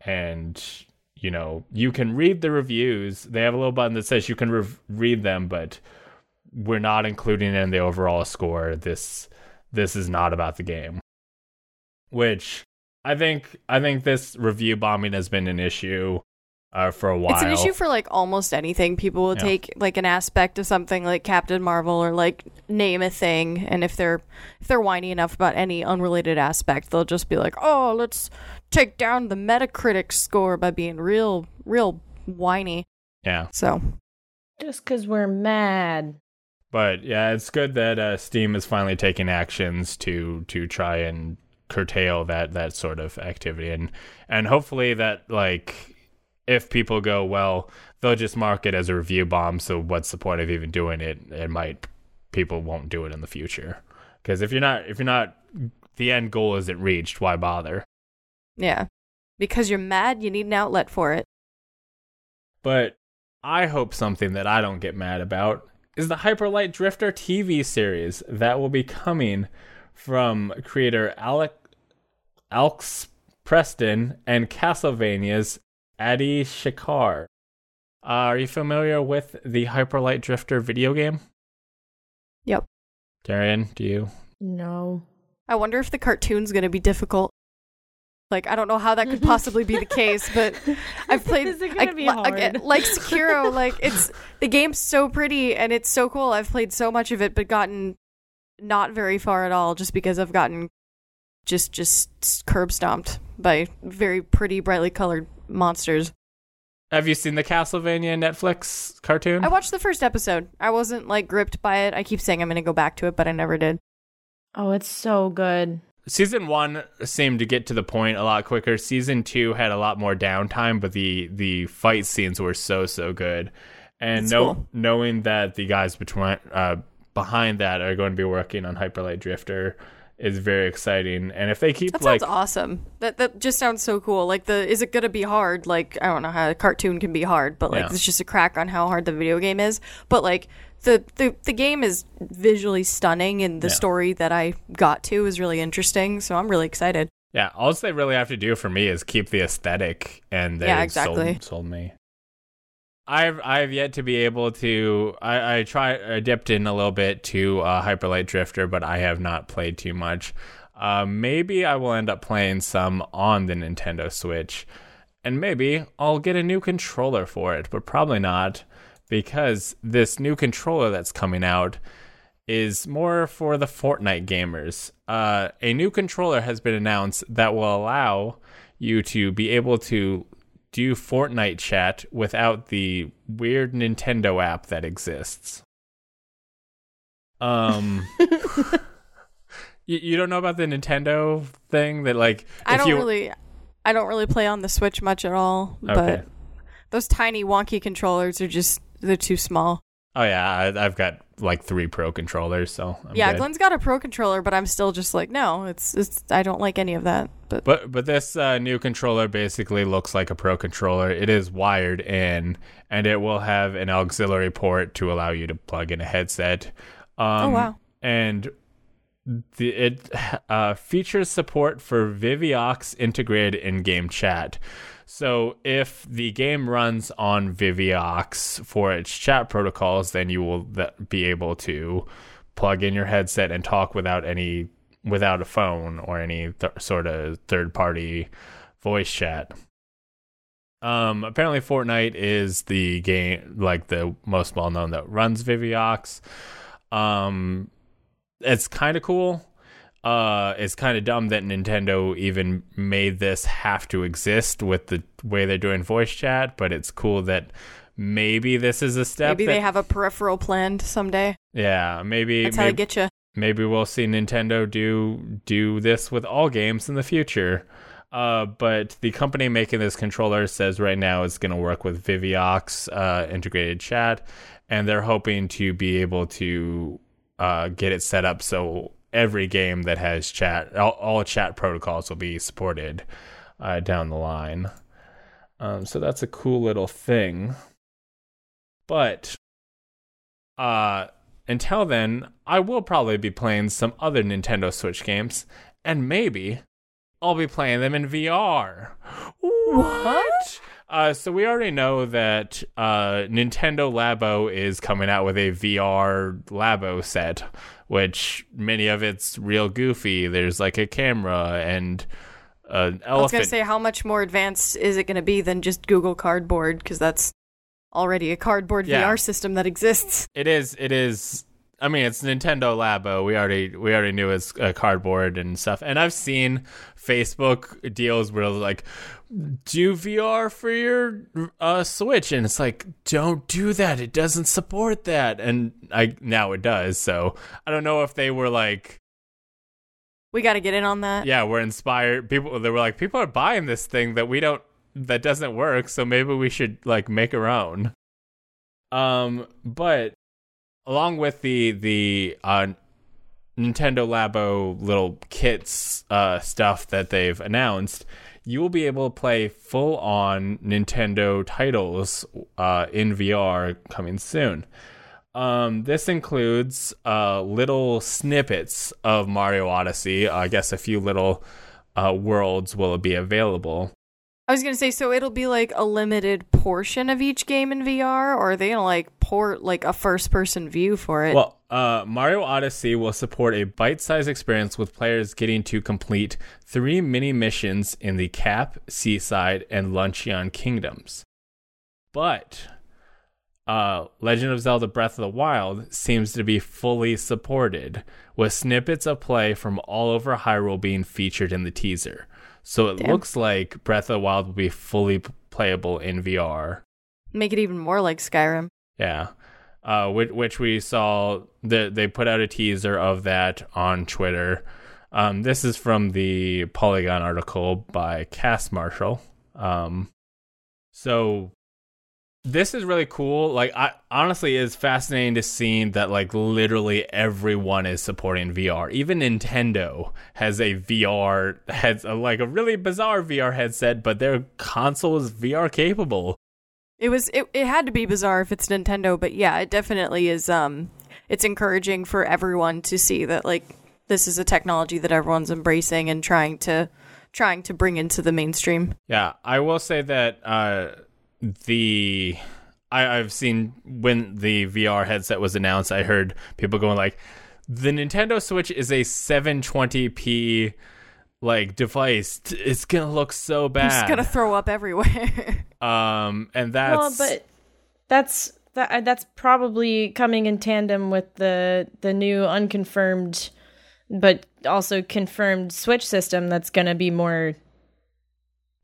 And, you know, you can read the reviews. They have a little button that says you can rev read them, but we're not including in the overall score. This this is not about the game. Which I think I think this review bombing has been an issue uh, for a while. It's an issue for like almost anything. People will Yeah. take like an aspect of something like Captain Marvel or like name a thing, and if they're if they're whiny enough about any unrelated aspect, they'll just be like, "Oh, let's take down the Metacritic score by being real, real whiny." yeah. So Just because we're mad. But yeah, it's good that uh, Steam is finally taking actions to to try and curtail that that sort of activity, and and hopefully that like if people go well, they'll just mark it as a review bomb. So what's the point of even doing it? It might people won't do it in the future because if you're not if you're not the end goal isn't reached, why bother? yeah, because you're mad, you need an outlet for it. But I hope something that I don't get mad about is the Hyperlight Drifter TV series that will be coming from creator Alec Alex Preston and Castlevania's Adi Shankar. Uh, are you familiar with the Hyperlight Drifter video game? Yep. Darian, do you? No. I wonder if the cartoon's gonna be difficult. Like I don't know how that could possibly be the case, but I've played Is it gonna like, be hard? again, like Sekiro. like it's the game's so pretty and it's so cool. I've played so much of it, but gotten not very far at all, just because I've gotten just just curb stomped by very pretty, brightly colored monsters. Have you seen the Castlevania Netflix cartoon? I watched the first episode. I wasn't like gripped by it. I keep saying I'm gonna go back to it, but I never did. Oh, it's so good. season one seemed to get to the point a lot quicker. Season two had a lot more downtime, but the the fight scenes were so so good. And That's know, cool. knowing that the guys between uh, behind that are going to be working on Hyperlight Drifter is very exciting. And if they keep That like sounds awesome. That that just sounds so cool. Like the is it gonna be hard? Like I don't know how a cartoon can be hard, but like Yeah. it's just a crack on how hard the video game is. But like the the, the game is visually stunning and the Yeah. story that I got to is really interesting. So I'm really excited. yeah, all they really have to do for me is keep the aesthetic, and they Yeah, exactly. sold, sold me. I've I've yet to be able to. I I try I dipped in a little bit to uh, Hyperlight Drifter, but I have not played too much. Uh, maybe I will end up playing some on the Nintendo Switch, and maybe I'll get a new controller for it, but probably not because this new controller that's coming out is more for the Fortnite gamers. Uh, a new controller has been announced that will allow you to be able to do Fortnite chat without the weird Nintendo app that exists. Um, you, you don't know about the Nintendo thing that like I don't you really, I don't really play on the Switch much at all. Okay. But those tiny wonky controllers are just they're too small. Oh yeah I, I've got like three pro controllers so I'm yeah, good. Glenn's got a pro controller, but I'm still just like, no, it's it's I don't like any of that. But But but this uh, new controller basically looks like a pro controller. It is wired in, and it will have an auxiliary port to allow you to plug in a headset. Um, Oh, wow. And the, it uh, features support for Vivox integrated in-game chat. So if the game runs on Vivox for its chat protocols, then you will be able to plug in your headset and talk without any without a phone or any th- sort of third party voice chat. Um, apparently Fortnite is the game like the most well known that runs Vivox. Um, it's kind of cool. Uh, it's kind of dumb that Nintendo even made this have to exist with the way they're doing voice chat, but it's cool that maybe this is a step. maybe that, they have a peripheral planned someday. yeah, maybe That's how they get you. maybe we'll see Nintendo do do this with all games in the future. Uh, but the company making this controller says right now it's going to work with Vivox uh, integrated chat, and they're hoping to be able to uh, get it set up so every game that has chat, all, all chat protocols will be supported uh, down the line. Um, so that's a cool little thing. But uh, until then, I will probably be playing some other Nintendo Switch games, and maybe I'll be playing them in VR. What? Uh, so we already know that uh, Nintendo Labo is coming out with a VR Labo set, which many of it's real goofy. There's like a camera and an I was gonna say, how much more advanced is it gonna be than just Google Cardboard? Because that's already a cardboard Yeah. VR system that exists. It is. It is. I mean, it's Nintendo Labo. We already we already knew it's uh, cardboard and stuff. And I've seen Facebook deals where like do VR for your uh, Switch, and it's like don't do that. It doesn't support that. And I now it does. So I don't know if they were like We got to get in on that. yeah we're inspired. People they were like people are buying this thing that we don't that doesn't work. So maybe we should like make our own. Um, but along with the the uh, Nintendo Labo little kits uh, stuff that they've announced, you will be able to play full on Nintendo titles uh, in VR coming soon. Um, this includes uh, little snippets of Mario Odyssey. I guess a few little uh, worlds will be available. I was gonna say, so it'll be like a limited portion of each game in VR, or are they gonna like port like a first-person view for it? Well, uh, Mario Odyssey will support a bite-sized experience with players getting to complete three mini missions in the Cap, Seaside, and Luncheon kingdoms. But uh, Legend of Zelda: Breath of the Wild seems to be fully supported, with snippets of play from all over Hyrule being featured in the teaser. So it Damn. looks like Breath of the Wild will be fully playable in VR. Make it even more like Skyrim. Yeah. Uh, which, which we saw that they put out a teaser of that on Twitter. Um, this is from the Polygon article by Cass Marshall. Um, so this is really cool. Like, I honestly, it's fascinating to see that like literally everyone is supporting VR. Even Nintendo has a VR heads like a really bizarre VR headset, but their console is VR capable. It was it, it had to be bizarre if it's Nintendo, but yeah, it definitely is um it's encouraging for everyone to see that like this is a technology that everyone's embracing and trying to trying to bring into the mainstream. Yeah, I will say that uh, the I, I've seen when the VR headset was announced, I heard people going like, "The Nintendo Switch is a 720p like device. It's gonna look so I'm just gonna throw up everywhere. um, and that's Well, but that's that. uh, That's probably coming in tandem with the the new unconfirmed, but also confirmed Switch system. That's going to be more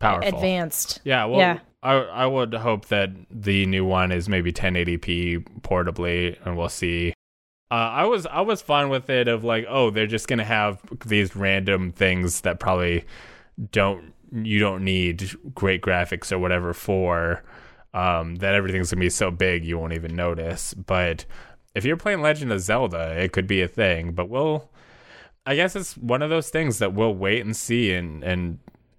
powerful. advanced. Yeah, well, Yeah. I I would hope that the new one is maybe 1080p portably, and we'll see. Uh, I was I was fine with it of like, oh, they're just gonna have these random things that probably don't you don't need great graphics or whatever for. Um, that everything's gonna be so big you won't even notice. But if you're playing Legend of Zelda, it could be a thing. But we'll, I guess it's one of those things that we'll wait and see. And and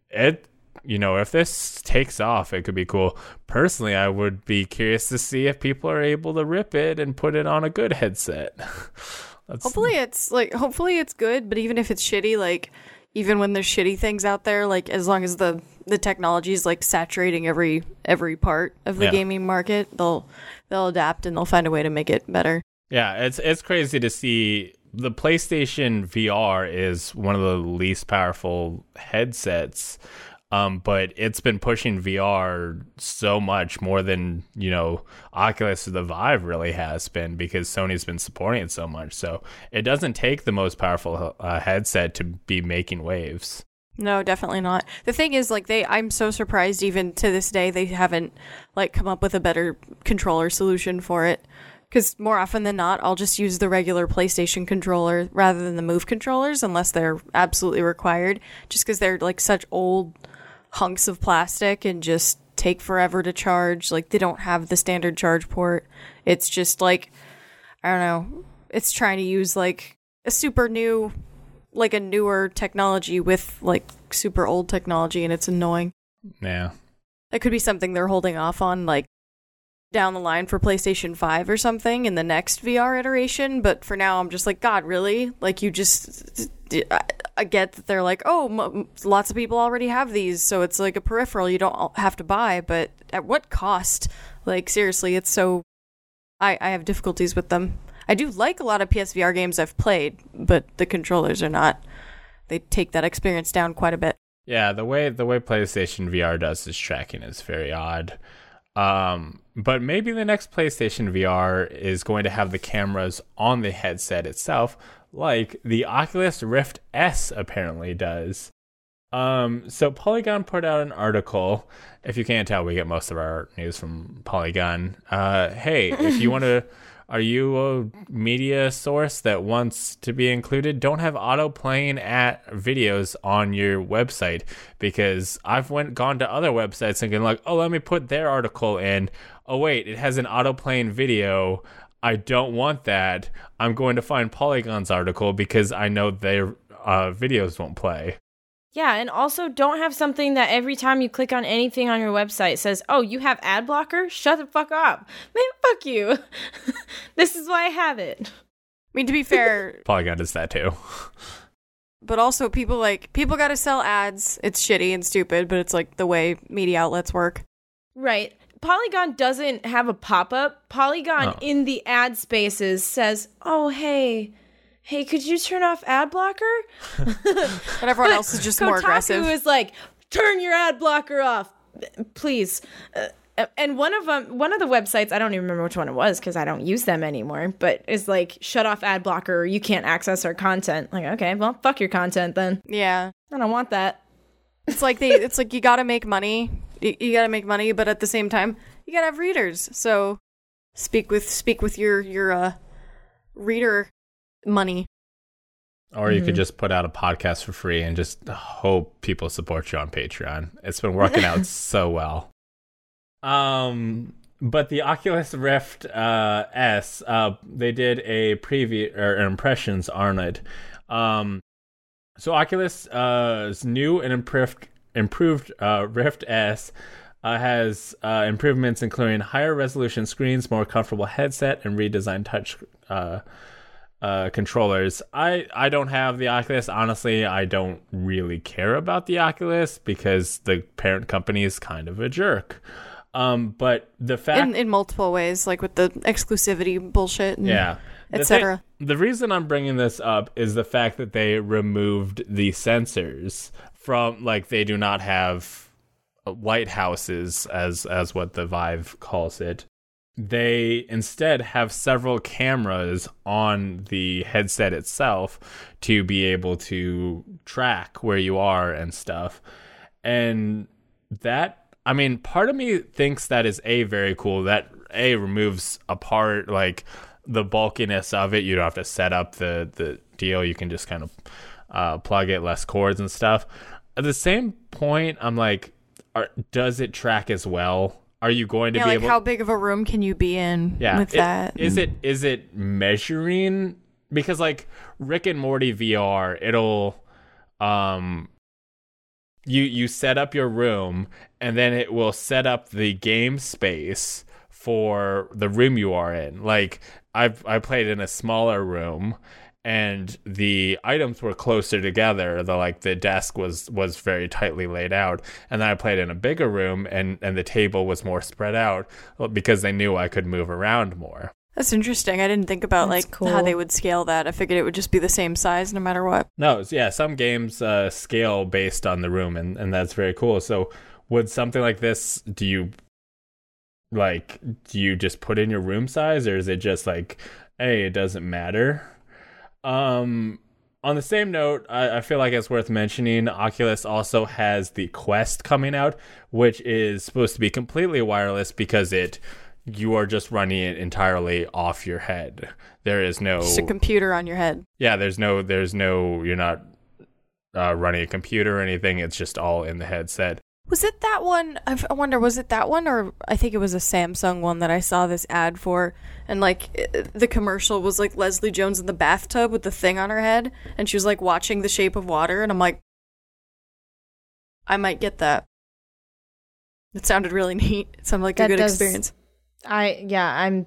it, you know, if this takes off, it could be cool. Personally, I would be curious to see if people are able to rip it and put it on a good headset. Hopefully it's like hopefully it's good, but even if it's shitty, like even when there's shitty things out there, like as long as the the technology is like saturating every every part of the Yeah. gaming market, they'll they'll adapt and they'll find a way to make it better. Yeah, it's it's crazy to see the PlayStation VR is one of the least powerful headsets. Um, but it's been pushing VR so much more than you know Oculus or the Vive really has been because Sony's been supporting it so much. So it doesn't take the most powerful uh, headset to be making waves. No, definitely not. The thing is, like, they, I'm so surprised even to this day they haven't, like, come up with a better controller solution for it. Because more often than not, I'll just use the regular PlayStation controller rather than the Move controllers unless they're absolutely required. Just because they're, like, such old hunks of plastic and just take forever to charge. Like, they don't have the standard charge port. It's just, like, I don't know. It's trying to use, like, a super new like a newer technology with like super old technology and it's annoying. Yeah, That could be something they're holding off on like down the line for PlayStation 5 or something in the next VR iteration, but for now I'm just like god, really? Like you just I- get that they're like, "Oh, lots of people already have these, so it's like a peripheral you don't have to buy, but at what cost?" Like seriously, it's so I I have difficulties with them. I do like a lot of PSVR games I've played, but the controllers are not. They take that experience down quite a bit. Yeah, the way the way PlayStation VR does its tracking is very odd. Um, but maybe the next PlayStation VR is going to have the cameras on the headset itself, like the Oculus Rift S apparently does. Um, so Polygon put out an article. If you can't tell, we get most of our news from Polygon. Uh, hey, if you want to, are you a media source that wants to be included? Don't have auto playing at videos on your website because I've went gone to other websites and been like, oh, let me put their article in. Oh wait, it has an auto playing video. I don't want that. I'm going to find Polygon's article because I know their uh, videos won't play. Yeah, and also don't have something that every time you click on anything on your website says, "Oh, you have ad blocker? Shut the fuck up." Man, fuck you. this is why I have it. I mean, to be fair, Polygon does that too. but also people like people got to sell ads. It's shitty and stupid, but it's like the way media outlets work. Right. Polygon doesn't have a pop-up. Polygon Oh. in the ad spaces says, "Oh, hey, hey, could you turn off ad blocker?" and everyone else is just more Kotaku aggressive. is like, turn your ad blocker off, please. Uh, and one of them, one of the websites, I don't even remember which one it was because I don't use them anymore. But is like, shut off ad blocker. You can't access our content. Like, okay, well, fuck your content then. yeah, I don't want that. it's like they. It's like you got to make money. You, you got to make money, but at the same time, you got to have readers. So speak with speak with your your uh, reader money. Or you could just put out a podcast for free and just hope people support you on Patreon. It's been working out so well. Um, but the Oculus Rift uh, S, uh, they did a preview or impressions on it. Um, so Oculus uh, is new and improved improved uh, Rift S uh, has uh, improvements including higher resolution screens, more comfortable headset, and redesigned touch uh, controllers. I I don't have the Oculus. Honestly, I don't really care about the Oculus because the parent company is kind of a jerk. Um, but the fact in in multiple ways, like with the exclusivity bullshit. And, yeah. The et cetera. The reason I'm bringing this up is the fact that they removed the sensors from, like, they do not have lighthouses as as what the Vive calls it. They instead have several cameras on the headset itself to be able to track where you are and stuff. And that I mean, part of me thinks that is a very cool. That a removes a part like the bulkiness of it. You don't have to set up the the deal. You can just kind of uh, plug it, less cords and stuff. At the same point, I'm like, are, does it track as well? Are you going to Yeah, be like able? how big of a room can you be in yeah, with it- that? is it is it measuring? Because like Rick and Morty VR, it'll um you you set up your room and then it will set up the game space for the room you are in. Like I've I played in a smaller room and the items were closer together. The like the desk was was very tightly laid out. And then I played in a bigger room and and the table was more spread out because they knew I could move around more. That's interesting. I didn't think about That's like cool. how they would scale that. I figured it would just be the same size no matter what. No, yeah, some games uh, scale based on the room, and, and that's very cool. So, would something like this, do you like, do you just put in your room size, or is it just like, hey, it doesn't matter? Um, on the same note, I, I feel like it's worth mentioning. Oculus also has the Quest coming out, which is supposed to be completely wireless because it you are just running it entirely off your head. There is no Just a computer on your head. yeah there's no there's no you're not uh, running a computer or anything it's just all in the headset Was it that one? I wonder, was it that one, or I think it was a Samsung one that I saw this ad for, and like i- the commercial was like Leslie Jones in the bathtub with the thing on her head, and she was like watching The Shape of Water, and I'm like, I might get that. It sounded really neat. It sounded like That a good does- experience. I yeah, I'm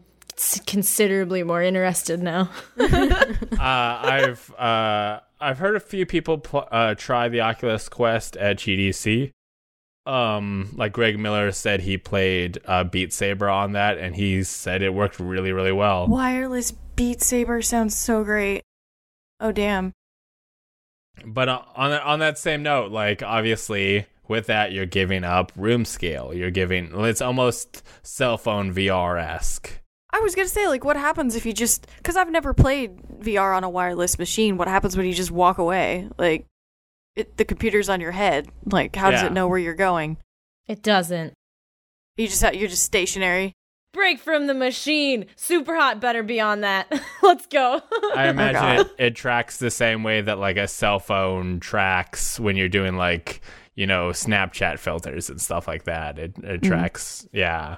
considerably more interested now. uh, i've uh, i've heard a few people pl- uh, try the oculus quest at gdc um like greg miller said he played uh, beat saber on that and he said it worked really really well Wireless Beat Saber sounds so great. Oh damn. But uh, on that, on that same note, like obviously with that you're giving up room scale. You're giving it's almost cell phone VR esque. I was gonna say, like, what happens if you just? Because I've never played VR on a wireless machine. What happens when you just walk away? Like, it, the computer's on your head. Like, how does Yeah. it know where you're going? It doesn't. You just you're just stationary. Break from the machine. Super hot better be on that. Let's go. I imagine God. it, it tracks the same way that like a cell phone tracks when you're doing like you know Snapchat filters and stuff like that. It it mm-hmm. tracks, yeah.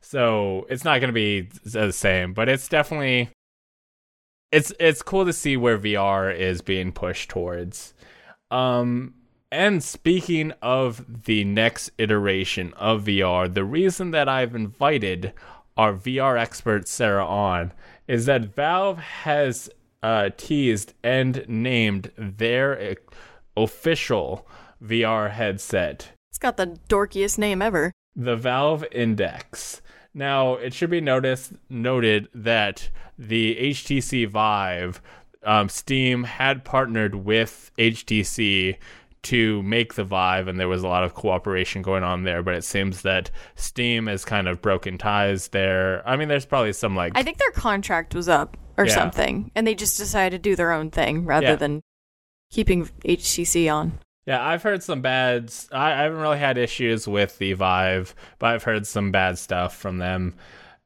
So it's not going to be the same, but it's definitely it's it's cool to see where VR is being pushed towards. Um and speaking of the next iteration of VR, the reason that I've invited our VR expert Sarah on is that Valve has uh, teased and named their official VR headset It's got the dorkiest name ever. the Valve Index. Now, it should be noticed noted that the HTC Vive, um, Steam had partnered with HTC to make the Vive, and there was a lot of cooperation going on there. But it seems that Steam has kind of broken ties there. I mean, there's probably some like I think their contract was up or Yeah. something, and they just decided to do their own thing rather Yeah. than keeping HTC on. Yeah, I've heard some bad. I, I haven't really had issues with the Vive, but I've heard some bad stuff from them.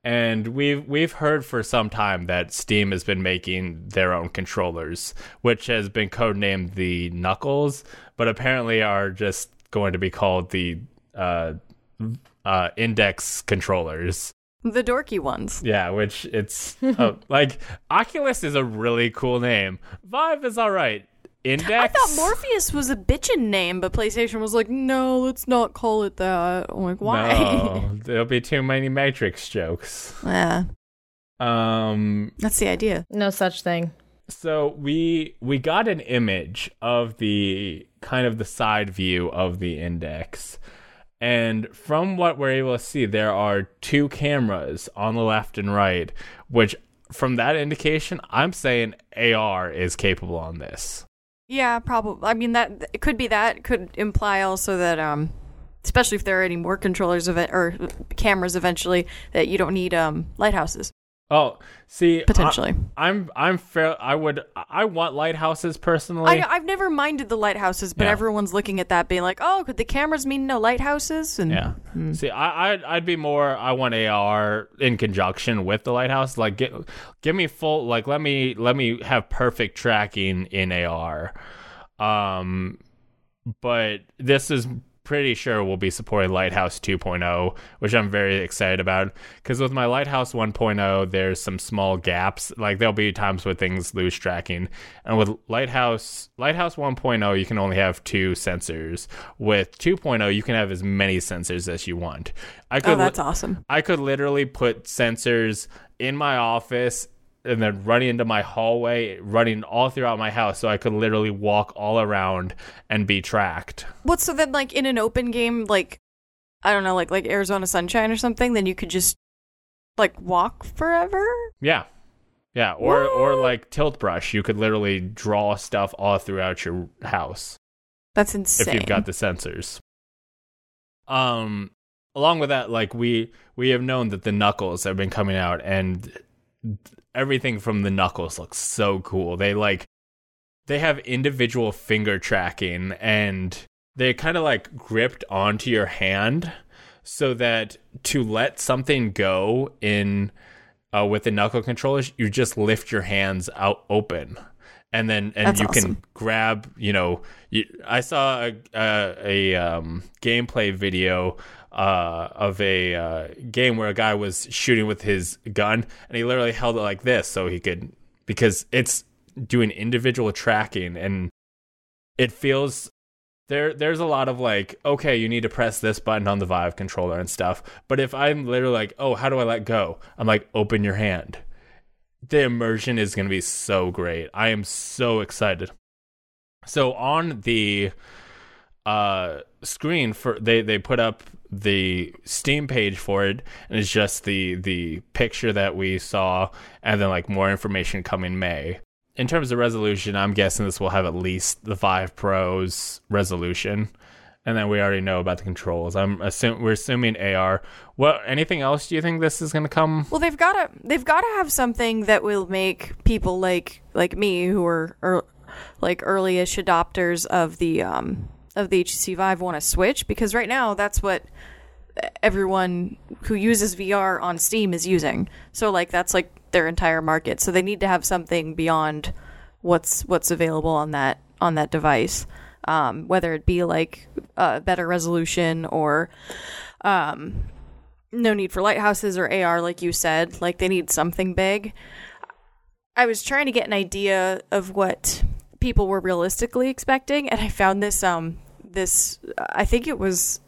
And we've we've heard for some time that Steam has been making their own controllers, which has been codenamed the Knuckles, but apparently are just going to be called the uh, uh, Index controllers. The dorky ones. Yeah, which it's uh, like Oculus is a really cool name. Vive is all right. Index. I thought Morpheus was a bitchin' name, but PlayStation was like, no, let's not call it that. I'm like, why? No, there'll be too many Matrix jokes. yeah, Um, that's the idea. no such thing. so we we got an image of the kind of the side view of the index, and from what we're able to see, there are two cameras on the left and right, which from that indication, I'm saying AR is capable on this. Yeah, probably. I mean, that it could be that. It could imply also that, um, especially if there are any more controllers of it or cameras eventually, that you don't need um lighthouses. Oh, see, Potentially. I, am I'm fair. I would. I want lighthouses personally. I, I've never minded the lighthouses, but Yeah. everyone's looking at that, being like, "Oh, could the cameras mean no lighthouses?" And Yeah. See, I, I'd, I'd be more. I want AR in conjunction with the lighthouse. Like, get, give me full. Like, let me let me have perfect tracking in AR. Um, but this is pretty sure we'll be supporting Lighthouse 2.0, which I'm very excited about. Because with my Lighthouse 1.0, there's some small gaps. Like there'll be times where things lose tracking, and with Lighthouse Lighthouse 1.0, you can only have two sensors. With 2.0, you can have as many sensors as you want. I could oh, that's awesome. I could literally put sensors in my office and then running into my hallway, running all throughout my house, so I could literally walk all around and be tracked. What? So then, like in an open game, like I don't know, like like Arizona Sunshine or something, then you could just like walk forever. Yeah. Yeah, or or like tilt brush, you could literally draw stuff all throughout your house That's insane. if you've got the sensors. Um along with that, like we we have known that the knuckles have been coming out and everything from the knuckles looks so cool. They like they have individual finger tracking and they kind of like gripped onto your hand so that to let something go in uh, with the knuckle controllers, you just lift your hands out open. And then, and That's you awesome. can grab. You know, you, I saw a a, a um, gameplay video uh, of a uh, game where a guy was shooting with his gun, and he literally held it like this so he could because it's doing individual tracking, and it feels there. There's a lot of like, okay, you need to press this button on the Vive controller and stuff. But if I'm literally like, oh, how do I let go? I'm like, open your hand. The immersion is going to be so great. I am so excited. So on the uh screen for they they put up the steam page for it and it's just the the picture that we saw and then like more information coming may. In terms of resolution i'm guessing this will have at least the Vive Pro's resolution and then we already know about the controls. I'm assuming we're assuming ar what anything else do you think this is going to come? Well, they've got to they've got to have something that will make people like like me who are er, like early-ish adopters of the um of the HTC Vive want to switch because right now that's what everyone who uses VR on Steam is using. So like that's like their entire market. So they need to have something beyond what's what's available on that on that device. Um, whether it be like uh, better resolution or um, no need for lighthouses or AR, like you said. Like they need something big. I was trying to get an idea of what people were realistically expecting, and I found this um this I think it was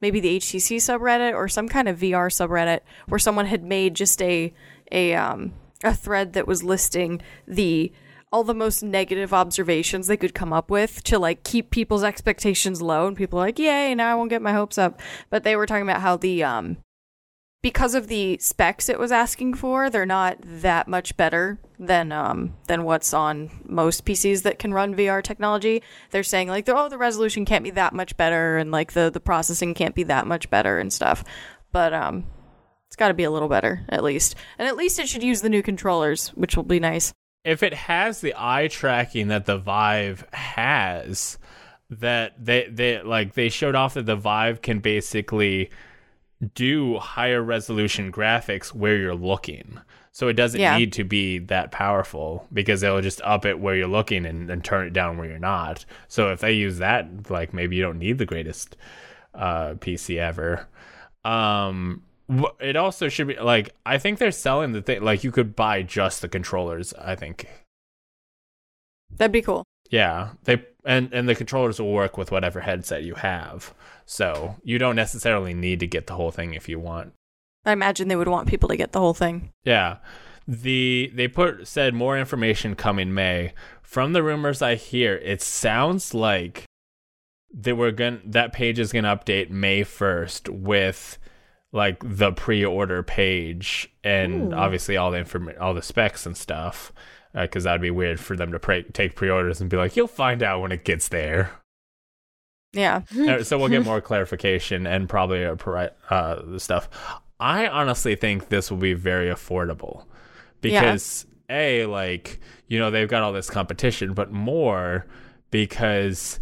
maybe the HTC subreddit or some kind of VR subreddit where someone had made just a a um a thread that was listing the all the most negative observations they could come up with to like keep people's expectations low. And people are like yay now I won't get my hopes up. But they were talking about how the um because of the specs it was asking for, they're not that much better than um than what's on most PCs that can run VR technology. They're saying like, oh, the resolution can't be that much better, and like the the processing can't be that much better and stuff. But um, it's got to be a little better at least, and at least it should use the new controllers, which will be nice. if it has the eye tracking that the Vive has, that they they like they showed off that the Vive can basically do higher resolution graphics where you're looking. So it doesn't Yeah. need to be that powerful because they'll just up it where you're looking and, and turn it down where you're not. So if they use that, like maybe you don't need the greatest uh, PC ever. Um, it also should be like I think they're selling the thing like you could buy just the controllers. I think That'd be cool. yeah, they and and the controllers will work with whatever headset you have. So you don't necessarily need to get the whole thing if you want. I imagine they would want people to get the whole thing. Yeah. The they put said more information coming May. From the rumors I hear, it sounds like they were going that page is going to update May 1st with like the pre-order page and Ooh. obviously all the inform- all the specs and stuff because that'd be weird for them to pre- take pre-orders and be like you'll find out when it gets there Yeah. Uh, so we'll get more clarification and probably uh, the stuff. I honestly think this will be very affordable. because a like you know they've got all this competition, but more because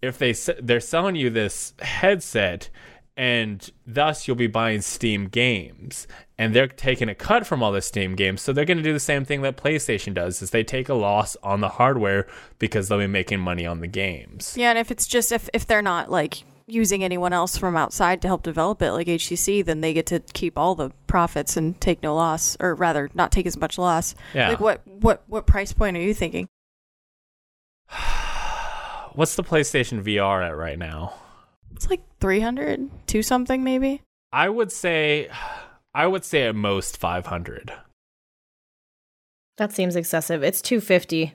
if they they're selling you this headset and thus you'll be buying Steam games and they're taking a cut from all the Steam games so they're going to do the same thing that PlayStation does is they take a loss on the hardware because they'll be making money on the games. Yeah, and if it's just if if they're not like using anyone else from outside to help develop it, like HTC, then they get to keep all the profits and take no loss, or rather, not take as much loss. Yeah. Like what what what price point are you thinking? What's the PlayStation VR at right now? It's like 300, two something maybe. I would say I would say at most 500. That seems excessive. It's 250.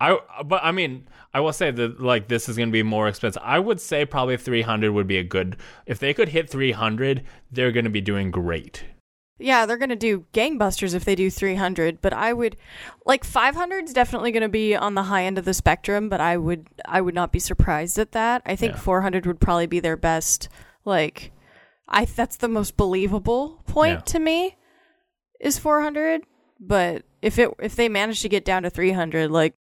I but I mean, I will say that like this is going to be more expensive. I would say probably 300 would be a good if they could hit 300, they're going to be doing great. Yeah, they're gonna do gangbusters if they do 300, but I would like 500 is definitely gonna be on the high end of the spectrum, but I would I would not be surprised at that. I think Yeah. 400 would probably be their best. Like, I that's the most believable point Yeah. to me is 400. But if it if they manage to get down to 300, like,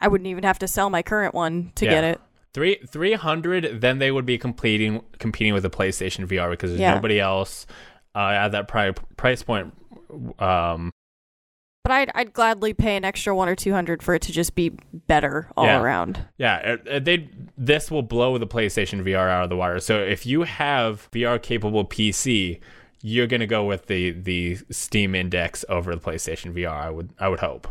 I wouldn't even have to sell my current one to Yeah. get it. Three 300 then they would be competing competing with the PlayStation VR because there's Yeah. nobody else uh, at that pri- price point um But I'd I'd gladly pay an extra one or 200 for it to just be better all Yeah. around. Yeah, uh, uh, they this will blow the PlayStation VR out of the water. So if you have VR capable PC, you're gonna go with the the Steam Index over the PlayStation VR. I would I would hope.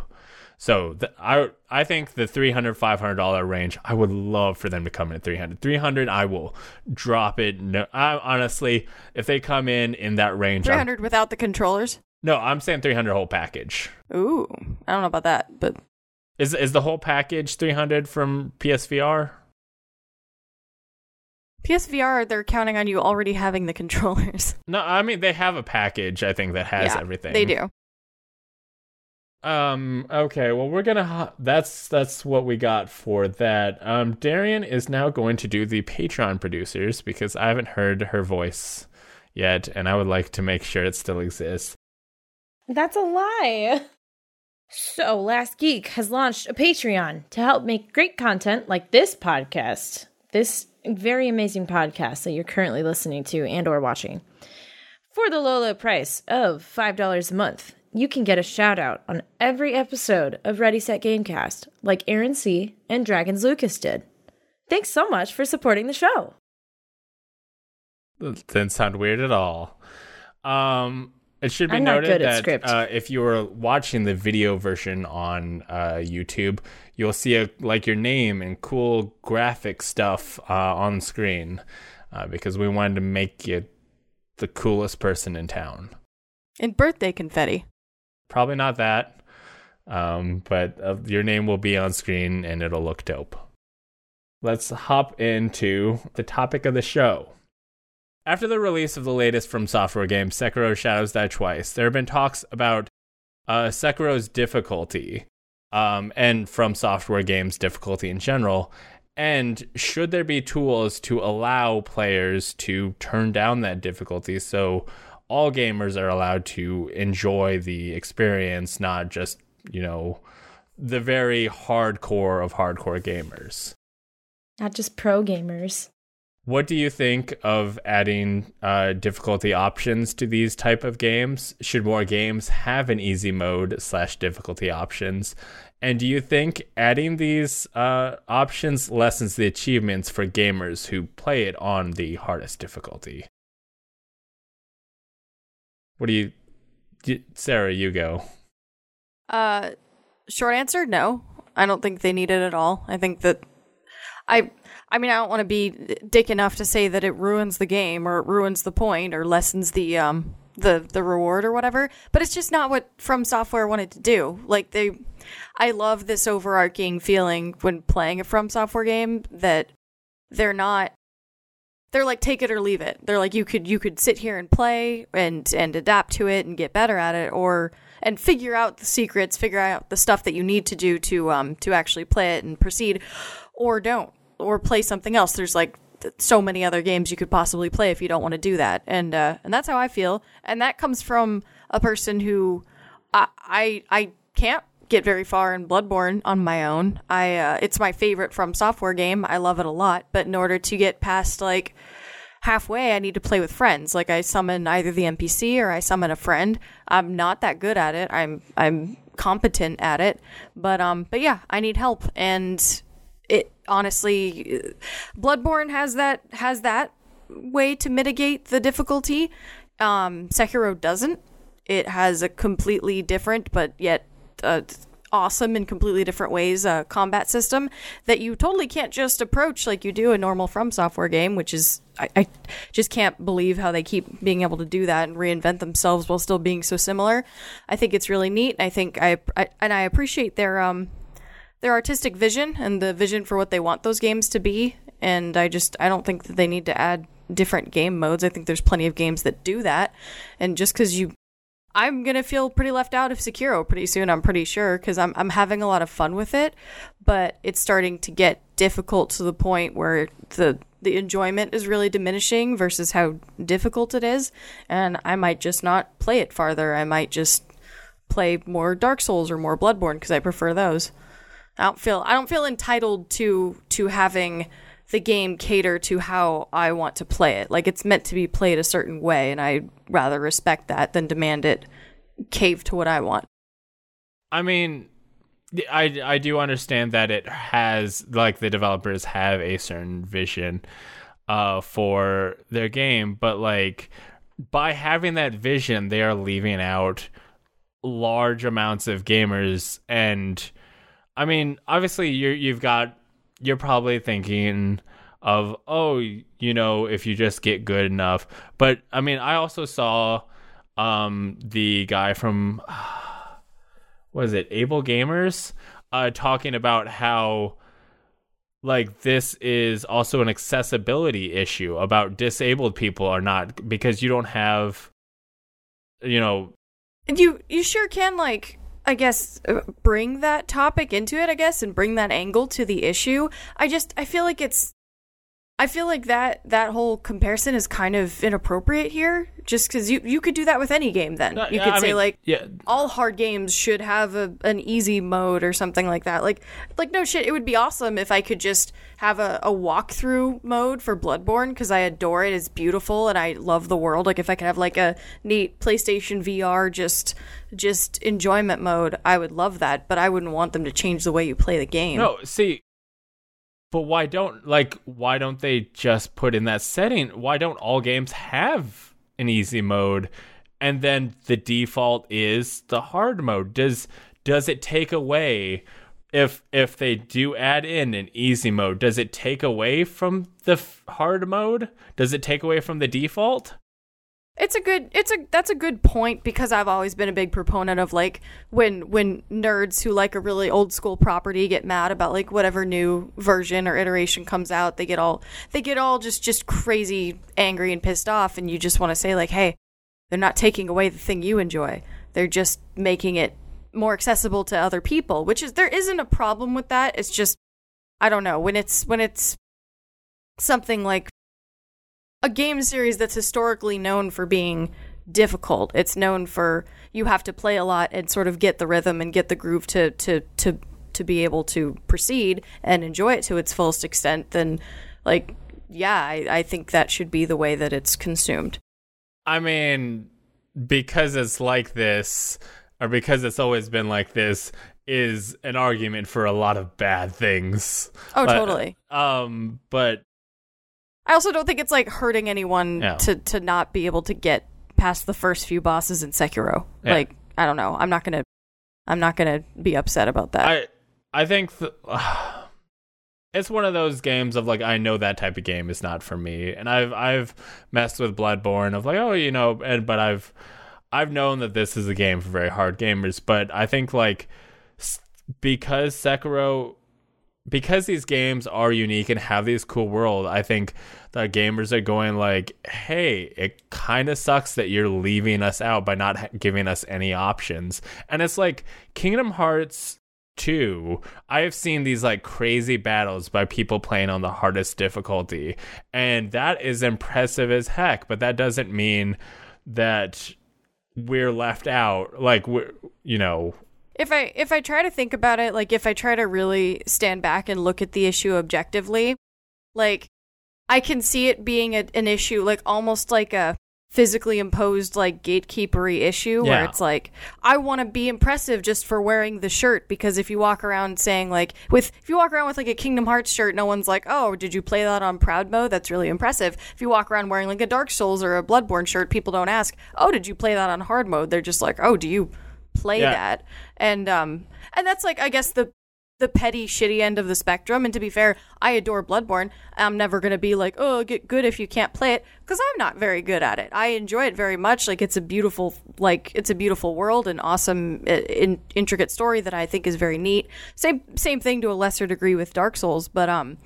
So the, I I think the 300 500 dollar range. I would love for them to come in at 300. 300 I will drop it. No, I, honestly, if they come in in that range, I'm- 300 without the controllers. no, I'm saying 300 whole package. Ooh, I don't know about that, but Is is the whole package 300 from PSVR? PSVR they're counting on you already having the controllers. No, I mean they have a package. I think that has Yeah, everything. They do. Um. Okay. Well, we're gonna. ho- That's that's what we got for that. Um. Darian is now going to do the Patreon producers because I haven't heard her voice yet, and I would like to make sure it still exists. That's a lie. So, Last Geek has launched a Patreon to help make great content like this podcast, this very amazing podcast that you're currently listening to and or watching. For the low, low price of $5 a month, you can get a shout out on every episode of Ready Set Gamecast, like Aaron C. and Dragons Lucas did. Thanks so much for supporting the show. That didn't sound weird at all. Um. It should be I'm noted good that uh, if you are watching the video version on uh, YouTube, you'll see a like your name and cool graphic stuff uh, on screen uh, because we wanted to make you the coolest person in town. And birthday confetti. Probably not that, um, but uh, your name will be on screen and it'll look dope. Let's hop into the topic of the show. After the release of the latest From Software game, Sekiro Shadows Die Twice, there have been talks about uh, Sekiro's difficulty um, and From Software games' difficulty in general. And should there be tools to allow players to turn down that difficulty so all gamers are allowed to enjoy the experience, not just, you know, the very hardcore of hardcore gamers? Not just pro gamers. What do you think of adding uh, difficulty options to these type of games? Should more games have an easy mode slash difficulty options? And do you think adding these uh, options lessens the achievements for gamers who play it on the hardest difficulty? What do you, Sarah? You go. Uh, short answer, no. I don't think they need it at all. I think that I I mean I don't want to be dick enough to say that it ruins the game or it ruins the point or lessens the um the the reward or whatever, but it's just not what From Software wanted to do. Like they I love this overarching feeling when playing a From Software game that they're not they're like take it or leave it. They're like you could you could sit here and play and and adapt to it and get better at it or and figure out the secrets, figure out the stuff that you need to do to um to actually play it and proceed or don't or play something else. There's like so many other games you could possibly play if you don't want to do that. And uh, and that's how I feel. And that comes from a person who I I, I can't get very far in Bloodborne on my own. I uh, it's my favorite from software game. I love it a lot, but in order to get past like halfway, I need to play with friends. Like I summon either the NPC or I summon a friend. I'm not that good at it. I'm I'm competent at it, but um but yeah, I need help and it honestly Bloodborne has that has that way to mitigate the difficulty. Um Sekiro doesn't. It has a completely different but yet uh, awesome in completely different ways uh, combat system that you totally can't just approach like you do a normal from software game which is I, I just can't believe how they keep being able to do that and reinvent themselves while still being so similar. I think it's really neat. I think i, I and i appreciate their um their artistic vision and the vision for what they want those games to be. And i just i don't think that they need to add different game modes. I think there's plenty of games that do that. And just because you I'm gonna feel pretty left out of Sekiro pretty soon. I'm pretty sure because I'm I'm having a lot of fun with it, but it's starting to get difficult to the point where the the enjoyment is really diminishing versus how difficult it is, and I might just not play it farther. I might just play more Dark Souls or more Bloodborne because I prefer those. I don't feel I don't feel entitled to to having the game cater to how I want to play it. Like it's meant to be played a certain way, and I'd rather respect that than demand it cave to what I want. I mean, I I do understand that it has like the developers have a certain vision uh for their game, but like by having that vision, they are leaving out large amounts of gamers and I mean, obviously you you've got you're probably thinking of oh, you know, if you just get good enough. But I mean, I also saw um the guy from was it able gamers uh talking about how like this is also an accessibility issue about disabled people are not because you don't have you know you you sure can like I guess uh, bring that topic into it, I guess, and bring that angle to the issue. I just I feel like it's I feel like that that whole comparison is kind of inappropriate here. Just because you you could do that with any game, then No, you could I say mean, like yeah. all hard games should have a an easy mode or something like that. Like like no shit, it would be awesome if I could just have a, a walkthrough mode for Bloodborne because I adore it. It's beautiful and I love the world. Like if I could have like a neat PlayStation VR just just enjoyment mode, I would love that. But I wouldn't want them to change the way you play the game. No, see, but why don't like why don't they just put in that setting? Why don't all games have an easy mode, and then the default is the hard mode? Does does it take away if if they do add in an easy mode? Does it take away from the f- hard mode? Does it take away from the default? It's a good it's a that's a good point because I've always been a big proponent of like when when nerds who like a really old school property get mad about like whatever new version or iteration comes out, they get all they get all just just crazy angry and pissed off and you just want to say like, "Hey, they're not taking away the thing you enjoy. They're just making it more accessible to other people," which is there isn't a problem with that. It's just I don't know, when it's when it's something like a game series that's historically known for being difficult. It's known for you have to play a lot and sort of get the rhythm and get the groove to to to to be able to proceed and enjoy it to its fullest extent. Then, like, yeah, I, I think that should be the way that it's consumed. I mean, because it's like this, or because it's always been like this, is an argument for a lot of bad things. Oh, But, totally. Um, but I also don't think it's like hurting anyone Yeah. to to not be able to get past the first few bosses in Sekiro. Yeah. Like, I don't know. I'm not gonna. I'm not gonna be upset about that. I I think th- it's one of those games of like I know that type of game is not for me, and I've I've messed with Bloodborne of like oh you know, and but I've I've known that this is a game for very hard gamers, but I think like s- because Sekiro because these games are unique and have these cool world, I think the gamers are going like, "Hey, it kind of sucks that you're leaving us out by not giving us any options." And it's like Kingdom Hearts 2, I have seen these like crazy battles by people playing on the hardest difficulty. And that is impressive as heck, but that doesn't mean that we're left out. Like, we're, you know, if I if I try to think about it, like if I try to really stand back and look at the issue objectively, like I can see it being a, an issue, like almost like a physically imposed like gatekeepery issue where it's like I want to be impressive just for wearing the shirt because if you walk around saying like with if you walk around with like a Kingdom Hearts shirt no one's like oh did you play that on proud mode? That's really impressive. If you walk around wearing like a Dark Souls or a Bloodborne shirt people don't ask oh did you play that on hard mode? They're just like oh do you play Yeah. that. And um and that's like I guess the the petty shitty end of the spectrum. And to be fair i adore bloodborne. I'm never going to be like oh get good if you can't play it because i'm not very good at it. I enjoy it very much. Like it's a beautiful like it's a beautiful world and awesome in, intricate story that i think is very neat. Same same thing to a lesser degree with dark souls but um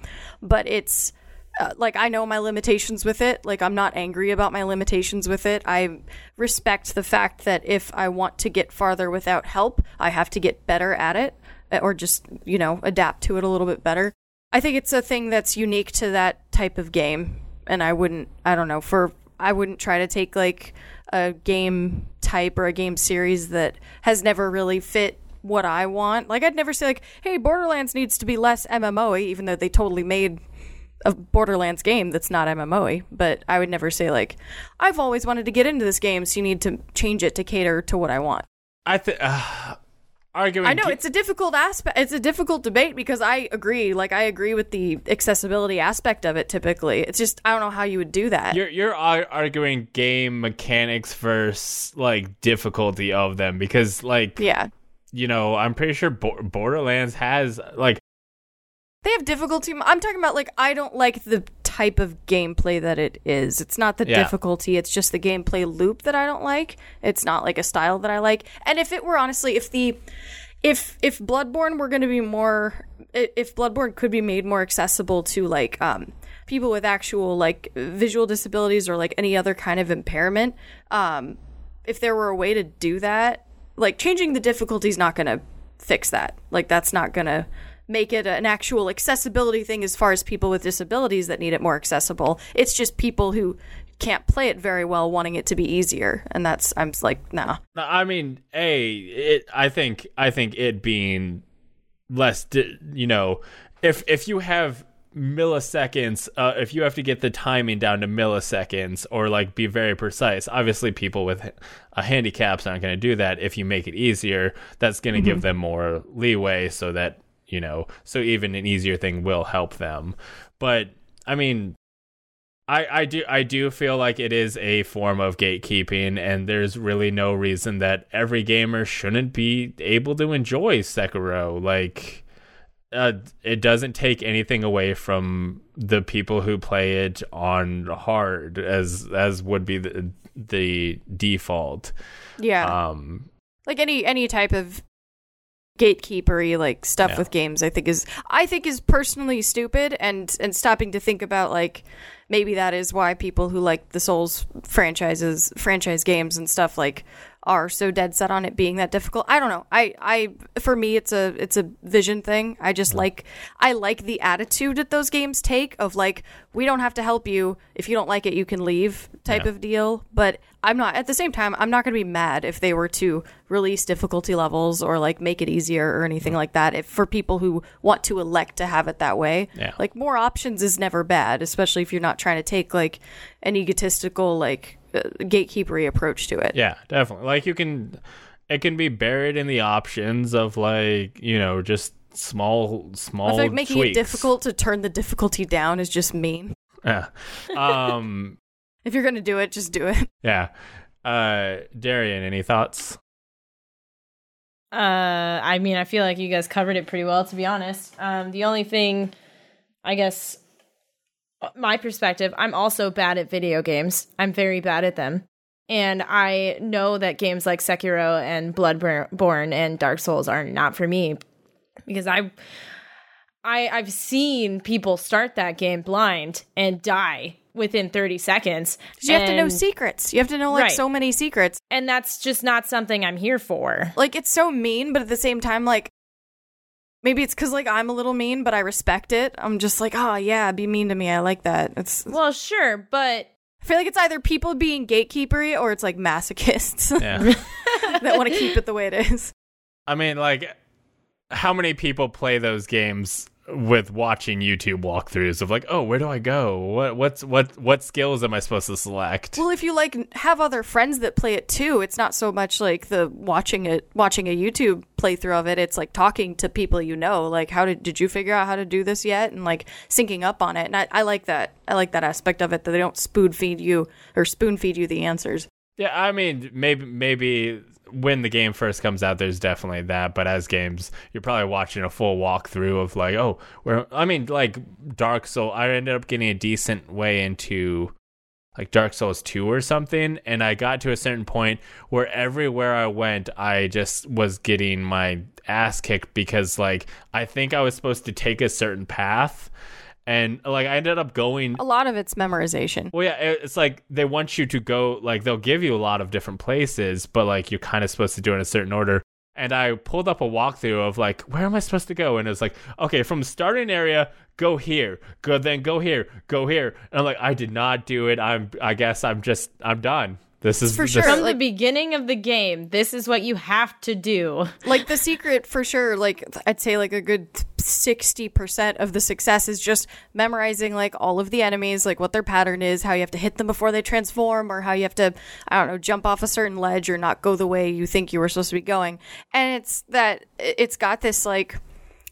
but it's uh, like I know my limitations with it. Like I'm not angry about my limitations with it. I respect the fact that if I want to get farther without help, I have to get better at it uh, or just, you know, adapt to it a little bit better. I think it's a thing that's unique to that type of game and I wouldn't I don't know, for I wouldn't try to take like a game type or a game series that has never really fit what I want. Like I'd never say like, "Hey, Borderlands needs to be less MMO," even though they totally made a Borderlands game that's not MMO, but I would never say like, I've always wanted to get into this game, so you need to change it to cater to what I want. I think uh, arguing. I know it's a difficult aspect. It's a difficult debate because I agree. Like I agree with the accessibility aspect of it. Typically, it's just I don't know how you would do that. You're you're ar- arguing game mechanics versus like difficulty of them because like yeah, you know I'm pretty sure Bo- Borderlands has like they have difficulty. I'm talking about like I don't like the type of gameplay that it is. It's not the Yeah. difficulty. It's just the gameplay loop that I don't like. It's not like a style that I like. And if it were honestly, if the if if Bloodborne were going to be more, if Bloodborne could be made more accessible to like um people with actual like visual disabilities or like any other kind of impairment, um, if there were a way to do that, like changing the difficulty is not going to fix that. Like that's not going to make it an actual accessibility thing as far as people with disabilities that need it more accessible. It's just people who can't play it very well wanting it to be easier and that's I'm just like nah. No, I mean, a it. I think I think it being less, you know, if if you have milliseconds, uh, if you have to get the timing down to milliseconds or like be very precise, obviously people with a handicaps aren't going to do that. If you make it easier, that's going to give them more leeway, so that you know, so even an easier thing will help them. But I mean, I, I do I do feel like it is a form of gatekeeping, and there's really no reason that every gamer shouldn't be able to enjoy Sekiro. Like, uh, it doesn't take anything away from the people who play it on hard, as as would be the the default. Yeah. Um, like any any type of gatekeepery like stuff Yeah. with games i think is i think is personally stupid and and stopping to think about like maybe that is why people who like the souls franchises franchise games and stuff like are so dead set on it being that difficult. I don't know. I i for me it's a it's a vision thing. I just like i like the attitude that those games take of like we don't have to help you. If you don't like it you can leave type Yeah. of deal. But i'm not at the same time i'm not going to be mad if they were to release difficulty levels or like make it easier or anything like that if for people who want to elect to have it that way. Yeah. like more options is never bad especially if you're not trying to take like an egotistical like gatekeepery approach to it Yeah, definitely. Like you can it can be buried in the options of like, you know, just small small I feel like making tweaks. it difficult to turn the difficulty down is just mean. Yeah. Um If you're gonna do it, just do it. yeah. Uh Darian, any thoughts? Uh, I mean, I feel like you guys covered it pretty well, to be honest. Um, the only thing, I guess, uh, my perspective, I'm also bad at video games. I'm very bad at them. And I know that games like Sekiro and Bloodborne and Dark Souls are not for me because I I I've seen people start that game blind and die within 30 seconds. You have to know secrets. You have to know like Right. so many secrets. and that's just not something I'm here for. Like it's so mean, but at the same time, like Maybe it's because like I'm a little mean, but I respect it. I'm just like, oh yeah, be mean to me. I like that. It's. Well, sure, but I feel like it's either people being gatekeepery or it's like masochists Yeah. that want to keep it the way it is. I mean, like, how many people play those games with watching YouTube walkthroughs of like, oh, where do I go? What what's what what skills am I supposed to select? Well, if you like have other friends that play it too, it's not so much like the watching it, watching a YouTube playthrough of it. It's like talking to people you know. Like, how did did you figure out how to do this yet? And like syncing up on it. And I, I like that. I like that aspect of it that they don't spoon feed you or spoon feed you the answers. Yeah, I mean, maybe maybe when the game first comes out, there's definitely that. But as games, you're probably watching a full walkthrough of like, oh, where I mean, like Dark Soul. I ended up getting a decent way into like Dark Souls 2 or something, and I got to a certain point where everywhere I went, I just was getting my ass kicked because like I think I was supposed to take a certain path. And like I ended up going A lot of it's memorization. well, yeah, it's like they want you to go, like, they'll give you a lot of different places, but like you're kind of supposed to do it in a certain order. And I pulled up a walkthrough of like, where am I supposed to go? And it's like, okay, from starting area, go here, go then go here, go here. And I'm like, I did not do it. I'm, I guess I'm just, I'm done. This is For this- sure. from the beginning of the game, this is what you have to do. like the secret for sure like i'd say like a good 60% of the success is just memorizing like all of the enemies like what their pattern is how you have to hit them before they transform or how you have to i don't know jump off a certain ledge or not go the way you think you were supposed to be going. And it's that it's got this like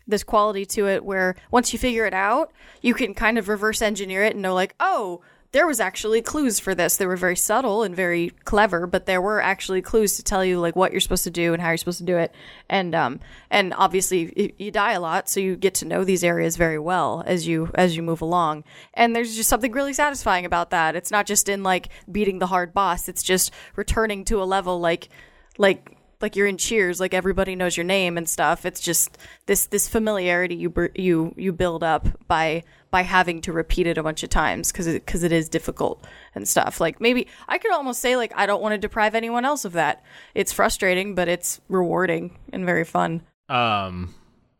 this quality to it where once you figure it out you can kind of reverse engineer it and know like oh there was actually clues for this. They were very subtle and very clever, but there were actually clues to tell you like what you're supposed to do and how you're supposed to do it. And um and obviously you die a lot, so you get to know these areas very well as you as you move along. And there's just something really satisfying about that. It's not just in like beating the hard boss. It's just returning to a level like like like you're in cheers like everybody knows your name and stuff. It's just this this familiarity you you you build up by by having to repeat it a bunch of times because it because it is difficult and stuff. Like maybe i could almost say like i don't want to deprive anyone else of that. It's frustrating but it's rewarding and very fun. Um,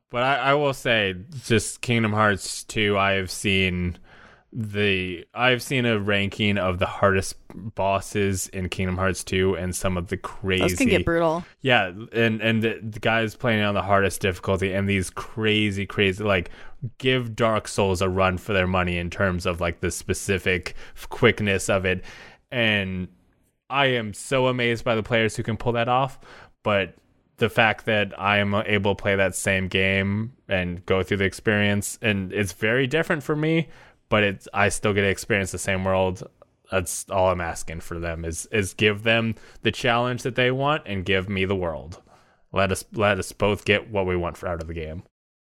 but I, I will say, just Kingdom Hearts 2, I have seen the I've seen a ranking of the hardest bosses in Kingdom Hearts 2 and some of the crazy those can get brutal Yeah, and and the, the guys playing on the hardest difficulty and these crazy, crazy like give Dark Souls a run for their money in terms of like the specific quickness of it, and I am so amazed by the players who can pull that off. But the fact that I am able to play that same game and go through the experience, and it's very different for me, but it's I still get to experience the same world that's all I'm asking for them is is give them the challenge that they want and give me the world. Let us let us both get what we want for out of the game.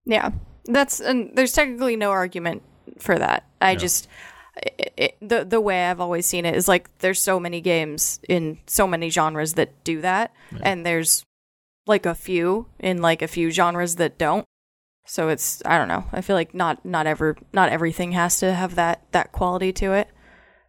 Yeah, that's and there's technically no argument for that. I just it, it, the the way I've always seen it is like there's so many games in so many genres that do that, and there's like a few in like a few genres that don't. So it's I don't know. I feel like not not ever not everything has to have that that quality to it.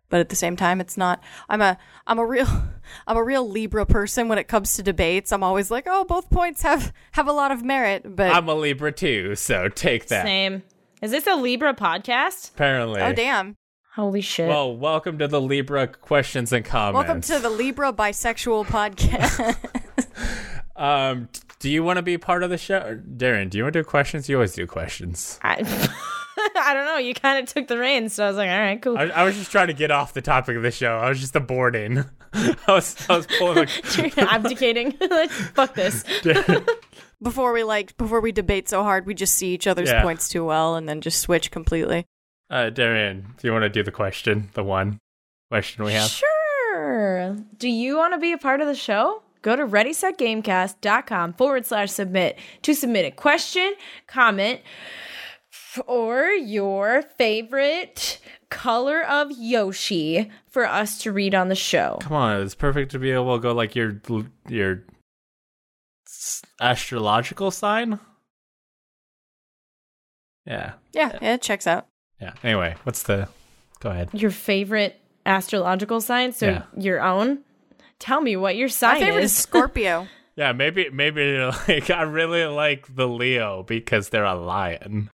But at the same time, it's not. I'm a I'm a real I'm a real Libra person when it comes to debates. I'm always like, oh, both points have have a lot of merit. But I'm a Libra too, so take that. Same. Is this a Libra podcast? Apparently. oh damn. Holy shit. Well, welcome to the Libra questions and comments. Welcome to the Libra Bisexual Podcast. Um, t- do you want to be part of the show, Darian? Do you want to do questions? You always do questions. I, I don't know. You kind of took the reins, so I was like, all right, cool. I, I was just trying to get off the topic of the show. I was just aborting. I was I was pulling. Like, abdicating. Like, Fuck this. before we like before we debate so hard, we just see each other's Yeah. points too well and then just switch completely. uh, Darian, do you want to do the question? The one question we have. Sure. Do you want to be a part of the show? Go to readysetgamecast.com forward slash submit to submit a question, comment, or your favorite color of Yoshi for us to read on the show. Come on, it's perfect to be able to go like your your astrological sign. Yeah, Yeah, yeah, it checks out. yeah. Anyway, what's the? Go ahead. Your favorite astrological sign? So Yeah. your own? Tell me what your sign My sign favorite is. is Scorpio. Yeah, maybe maybe like I really like the Leo because they're a lion.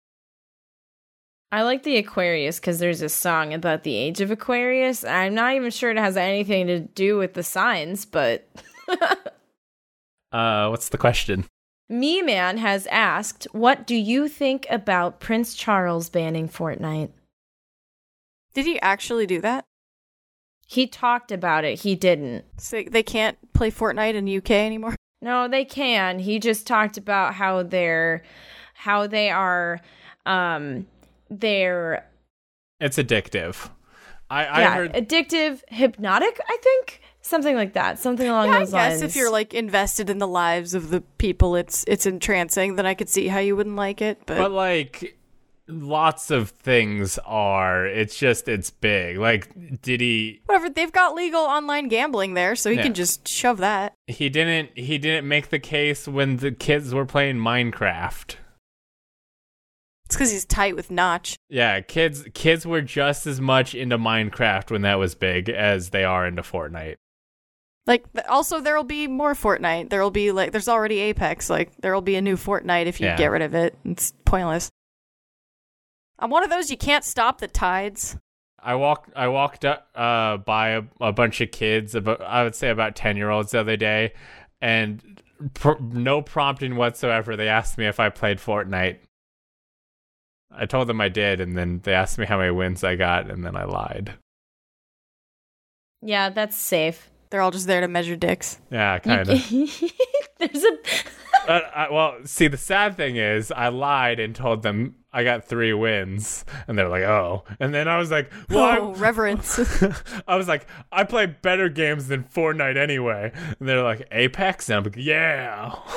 I like the Aquarius because there's a song about the age of Aquarius. I'm not even sure it has anything to do with the signs, but Uh, what's the question? Me Man has asked, What do you think about Prince Charles banning Fortnite? Did he actually do that? He talked about it, he didn't. So they can't play Fortnite in the UK anymore. No, they can. He just talked about how they're how they are um they're It's addictive. I I yeah, heard addictive, hypnotic, I think. Something like that. Something along Yeah, I those guess lines. if you're like invested in the lives of the people, it's it's entrancing. Then I could see how you wouldn't like it. But, but like lots of things are it's just it's big. Like did he whatever, they've got legal online gambling there, so he Yeah. can just shove that. he didn't he didn't make the case when the kids were playing Minecraft. It's because he's tight with Notch. Yeah, kids kids were just as much into Minecraft when that was big as they are into Fortnite. Like, also there'll be more Fortnite. There'll be like, there's already Apex. Like, there'll be a new Fortnite if you Yeah. get rid of it. It's pointless. I'm one of those you can't stop the tides. I walked I walked up, uh, by a, a bunch of kids about I would say about 10 year olds the other day and pr- no prompting whatsoever they asked me if I played Fortnite. I told them I did and then they asked me how many wins I got and then I lied. yeah, that's safe. They're all just there to measure dicks. Yeah, kind of. There's a uh, I, well, see the sad thing is I lied and told them I got 3 wins and they're like, "Oh." And then I was like, "Well, oh, reverence. I was like, I play better games than Fortnite anyway. And they're like, Apex? And I'm like, yeah.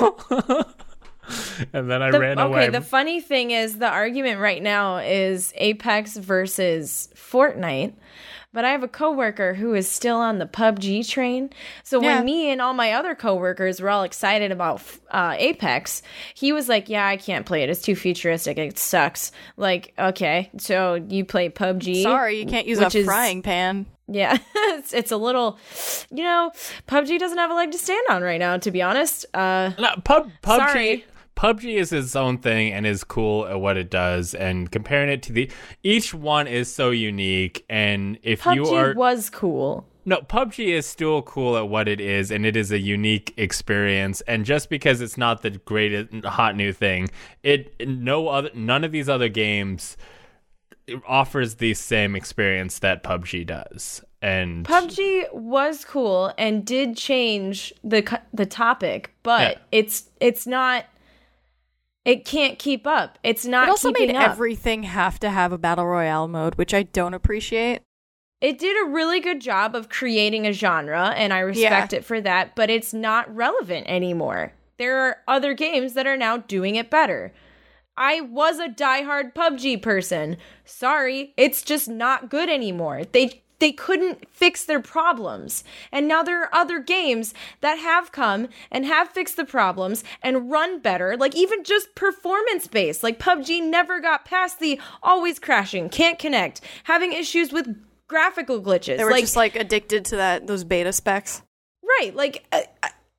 and then I The- ran okay, away. Okay, the funny thing is the argument right now is Apex versus Fortnite. But I have a coworker who is still on the PUBG train. So Yeah. when me and all my other coworkers were all excited about uh, Apex, he was like, "Yeah, I can't play it. It's too futuristic. It sucks." Like, okay, so you play PUBG? Sorry, you can't use a is- frying pan. Yeah, it's, it's a little, you know, PUBG doesn't have a leg to stand on right now. To be honest, uh, No, Pub, PUBG, Sorry. PUBG is its own thing and is cool at what it does. And comparing it to the, each one is so unique. And if you PUBG are, was cool. No, PUBG is still cool at what it is, and it is a unique experience. And just because it's not the greatest hot new thing, it no other none of these other games offers the same experience that PUBG does. And PUBG was cool and did change the the topic, but Yeah. it's it's not. It can't keep up. It's not It also made up. everything have to have a battle royale mode, which I don't appreciate. it did a really good job of creating a genre, and I respect Yeah. it for that. But it's not relevant anymore. There are other games that are now doing it better. I was a diehard PUBG person. Sorry, it's just not good anymore. They they couldn't fix their problems. And now there are other games that have come and have fixed the problems and run better, like even just performance based. Like PUBG never got past the always crashing, can't connect, having issues with graphical glitches. They were like, just like addicted to that those beta specs. Right. Like I,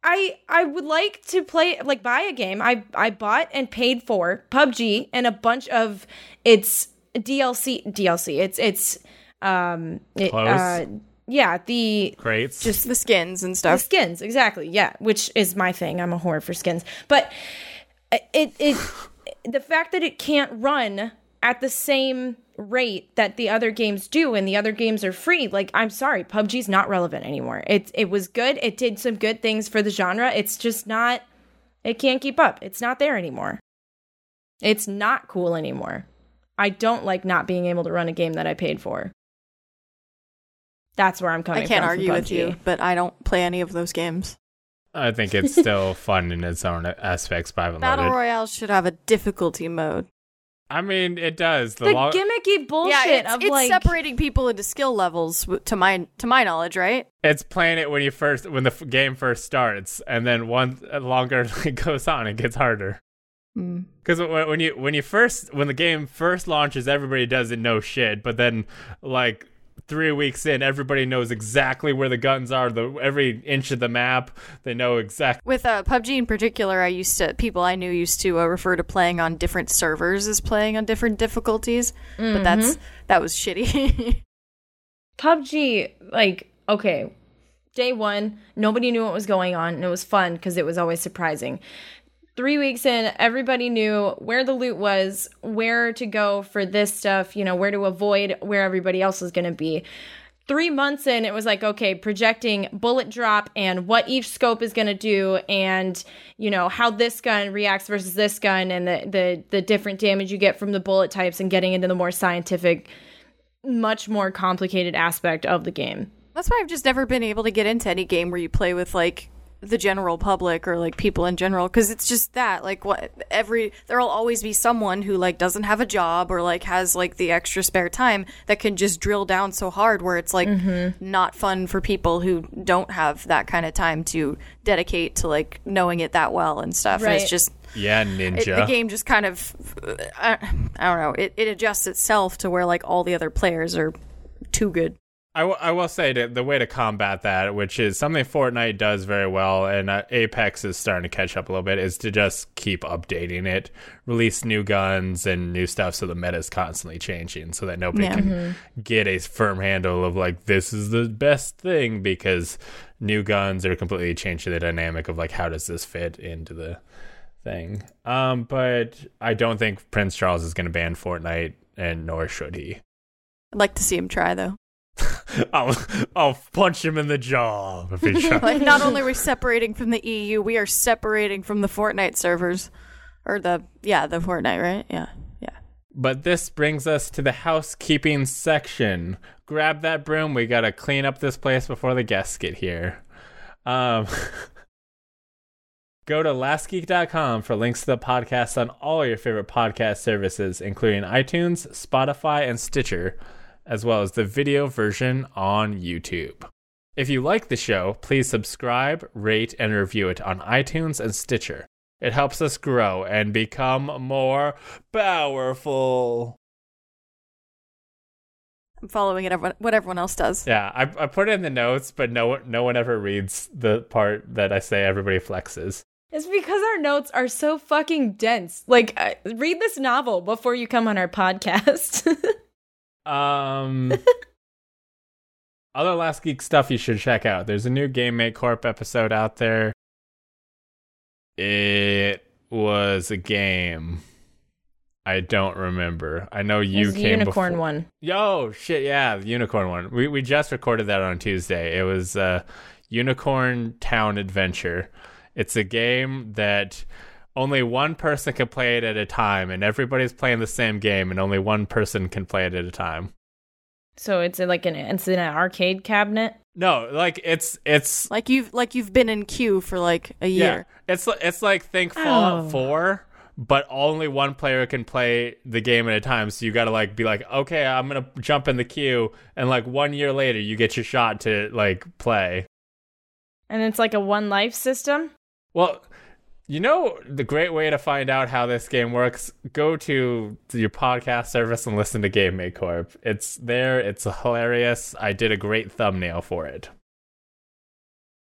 I I would like to play like buy a game. I I bought and paid for PUBG and a bunch of its DLC DLC. It's it's um it, Clothes? uh, yeah, the crates. just The skins and the stuff. skins, exactly. Yeah, which is my thing. I'm a whore for skins. But it it the fact that it can't run at the same rate that the other games do and the other games are free, like I'm sorry, PUBG's not relevant anymore. It it was good. It did some good things for the genre. It's just not it can't keep up. It's not there anymore. It's not cool anymore. I don't like not being able to run a game that I paid for. That's where I'm coming from. I can't from argue with you, but I don't play any of those games. I think it's still fun in its own aspects, but I haven't Battle loaded. royale should have a difficulty mode. I mean, it does. The, the long, gimmicky bullshit yeah, it's, of it's like separating people into skill levels to my to my knowledge, right? it's playing it when you first when the f- game first starts, and then one longer it goes on, it gets harder. Mm. Because when you when you first when the game first launches, everybody doesn't know shit, but then like three weeks in, everybody knows exactly where the guns are, the every inch of the map. They know exactly. With uh, PUBG in particular, I used to people I knew used to uh, refer to playing on different servers as playing on different difficulties, but that's that was shitty. PUBG, like, okay, day one, nobody knew what was going on, and it was fun because it was always surprising. Three weeks in, everybody knew where the loot was, where to go for this stuff, you know, where to avoid where everybody else was going to be. Three months in, it was like, okay, projecting bullet drop and what each scope is going to do, and you know how this gun reacts versus this gun, and the, the the different damage you get from the bullet types, and getting into the more scientific much more complicated aspect of the game. That's why I've just never been able to get into any game where you play with like the general public or like people in general because it's just that like what every there'll always be someone who like doesn't have a job or like has like the extra spare time that can just drill down so hard where it's like not fun for people who don't have that kind of time to dedicate to like knowing it that well and stuff. And it's just Yeah, it, ninja. the game just kind of uh, I, I don't know it, it adjusts itself to where like all the other players are too good I, w- I will say that the way to combat that, which is something Fortnite does very well, and uh, Apex is starting to catch up a little bit, is to just keep updating it, release new guns and new stuff, so the meta is constantly changing, so that nobody Yeah. can get a firm handle of like this is the best thing because new guns are completely changing the dynamic of like how does this fit into the thing. Um, but I don't think Prince Charles is going to ban Fortnite, and nor should he. i'd like to see him try though I'll I'll punch him in the jaw if he tries. like not only are we separating from the EU, we are separating from the Fortnite servers, or the yeah the Fortnite right yeah yeah. But this brings us to the housekeeping section. Grab that broom. We gotta clean up this place before the guests get here. Um, go to lastgeek.com for links to the podcast on all your favorite podcast services, including iTunes, Spotify, and Stitcher, as well as the video version on YouTube. If you like the show, please subscribe, rate, and review it on iTunes and Stitcher. It helps us grow and become more powerful. I'm following it everyone, what everyone else does. Yeah, I, I put it in the notes, but no one- no one ever reads the part that I say everybody flexes. It's because our notes are so fucking dense. Like, uh, read this novel before you come on our podcast. Um, other Last Geek stuff you should check out. There's a new Game Make Corp episode out there. It was a game. I don't remember. I know you came unicorn before. one. Yo, shit, yeah, the unicorn one. We we just recorded that on Tuesday. It was uh, Unicorn Town Adventure. It's a game that only one person can play it at a time, and everybody's playing the same game, and only one person can play it at a time. So it's like an it's in an arcade cabinet. No, like it's it's Like you've like you've been in queue for like a year. yeah, it's it's like think Fallout Oh. Four, but only one player can play the game at a time. So you got to like be like, okay, I'm gonna jump in the queue, and like one year later, you get your shot to like play. And it's like a one life system. Well, you know the great way to find out how this game works. Go to your podcast service and listen to Game Make Corp. It's there. It's hilarious. I did a great thumbnail for it.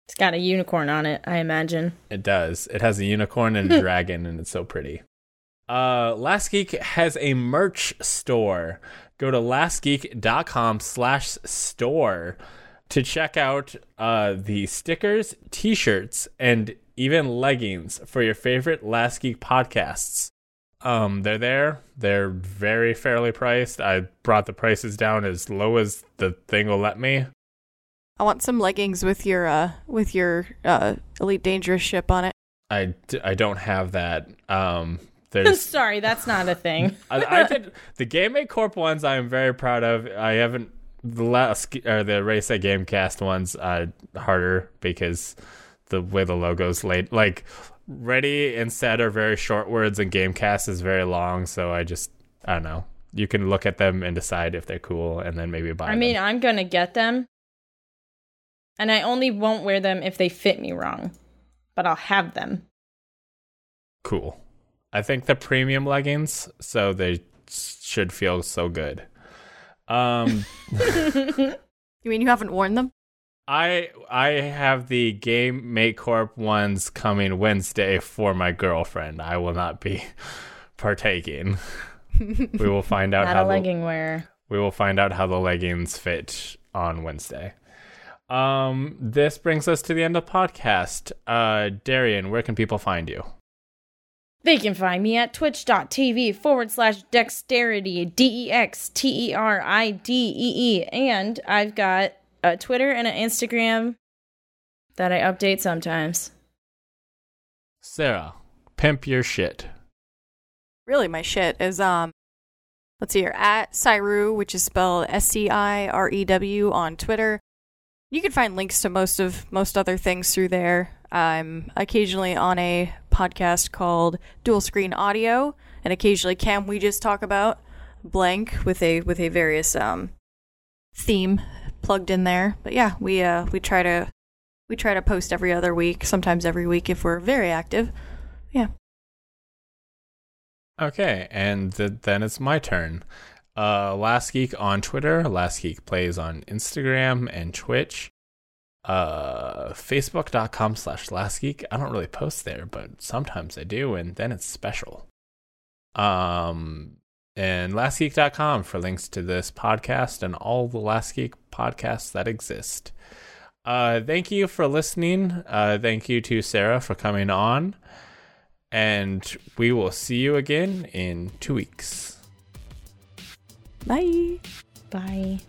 It's got a unicorn on it, I imagine. It does. It has a unicorn and a dragon, and it's so pretty. Uh, Last Geek has a merch store. Go to lastgeek.com slash store to check out uh, the stickers, t-shirts, and even leggings for your favorite Last Geek podcasts. Um, they're there. They're very fairly priced. I brought the prices down as low as the thing will let me. I want some leggings with your uh with your uh Elite Dangerous ship on it. I, d- I don't have that. Um, there's Sorry, that's not a thing. I, I did the Game Make Corp ones. I am very proud of. I haven't the last or the Ready Set Gamecast ones uh, harder because the way the logos laid like ready and set are very short words and Gamecast is very long. So I just I don't know. You can look at them and decide if they're cool, and then maybe buy. Them. I mean, them. I'm gonna get them. And I only won't wear them if they fit me wrong. But I'll have them. cool. I think the premium leggings, so they should feel so good. Um, You mean you haven't worn them? I I have the Game Make Corp ones coming Wednesday for my girlfriend. I will not be partaking. we will find out how a the, legging wear. we will find out how the leggings fit on Wednesday. Um, this brings us to the end of the podcast. Uh, Darian, where can people find you? They can find me at twitch.tv forward slash dexterity, D E X T E R I D E E. And I've got a Twitter and an Instagram that I update sometimes. Sarah, pimp your shit. Really, my shit is um. Let's see here at Cyrew, which is spelled S C I R E W on Twitter. You can find links to most of most other things through there. I'm occasionally on a podcast called Dual Screen Audio, and occasionally can we just talk about blank with a with a various um theme plugged in there. But yeah, we uh we try to we try to post every other week, sometimes every week if we're very active. Yeah. Okay, and th- then it's my turn. Uh, Last Geek on Twitter, Last Geek plays on Instagram and Twitch. Uh, Facebook.com slash Last Geek. I don't really post there, but sometimes I do, and then it's special. Um, and lastgeek.com for links to this podcast and all the Last Geek podcasts that exist. Uh, thank you for listening. Uh, thank you to Sarah for coming on. And we will see you again in two weeks. Bye. Bye.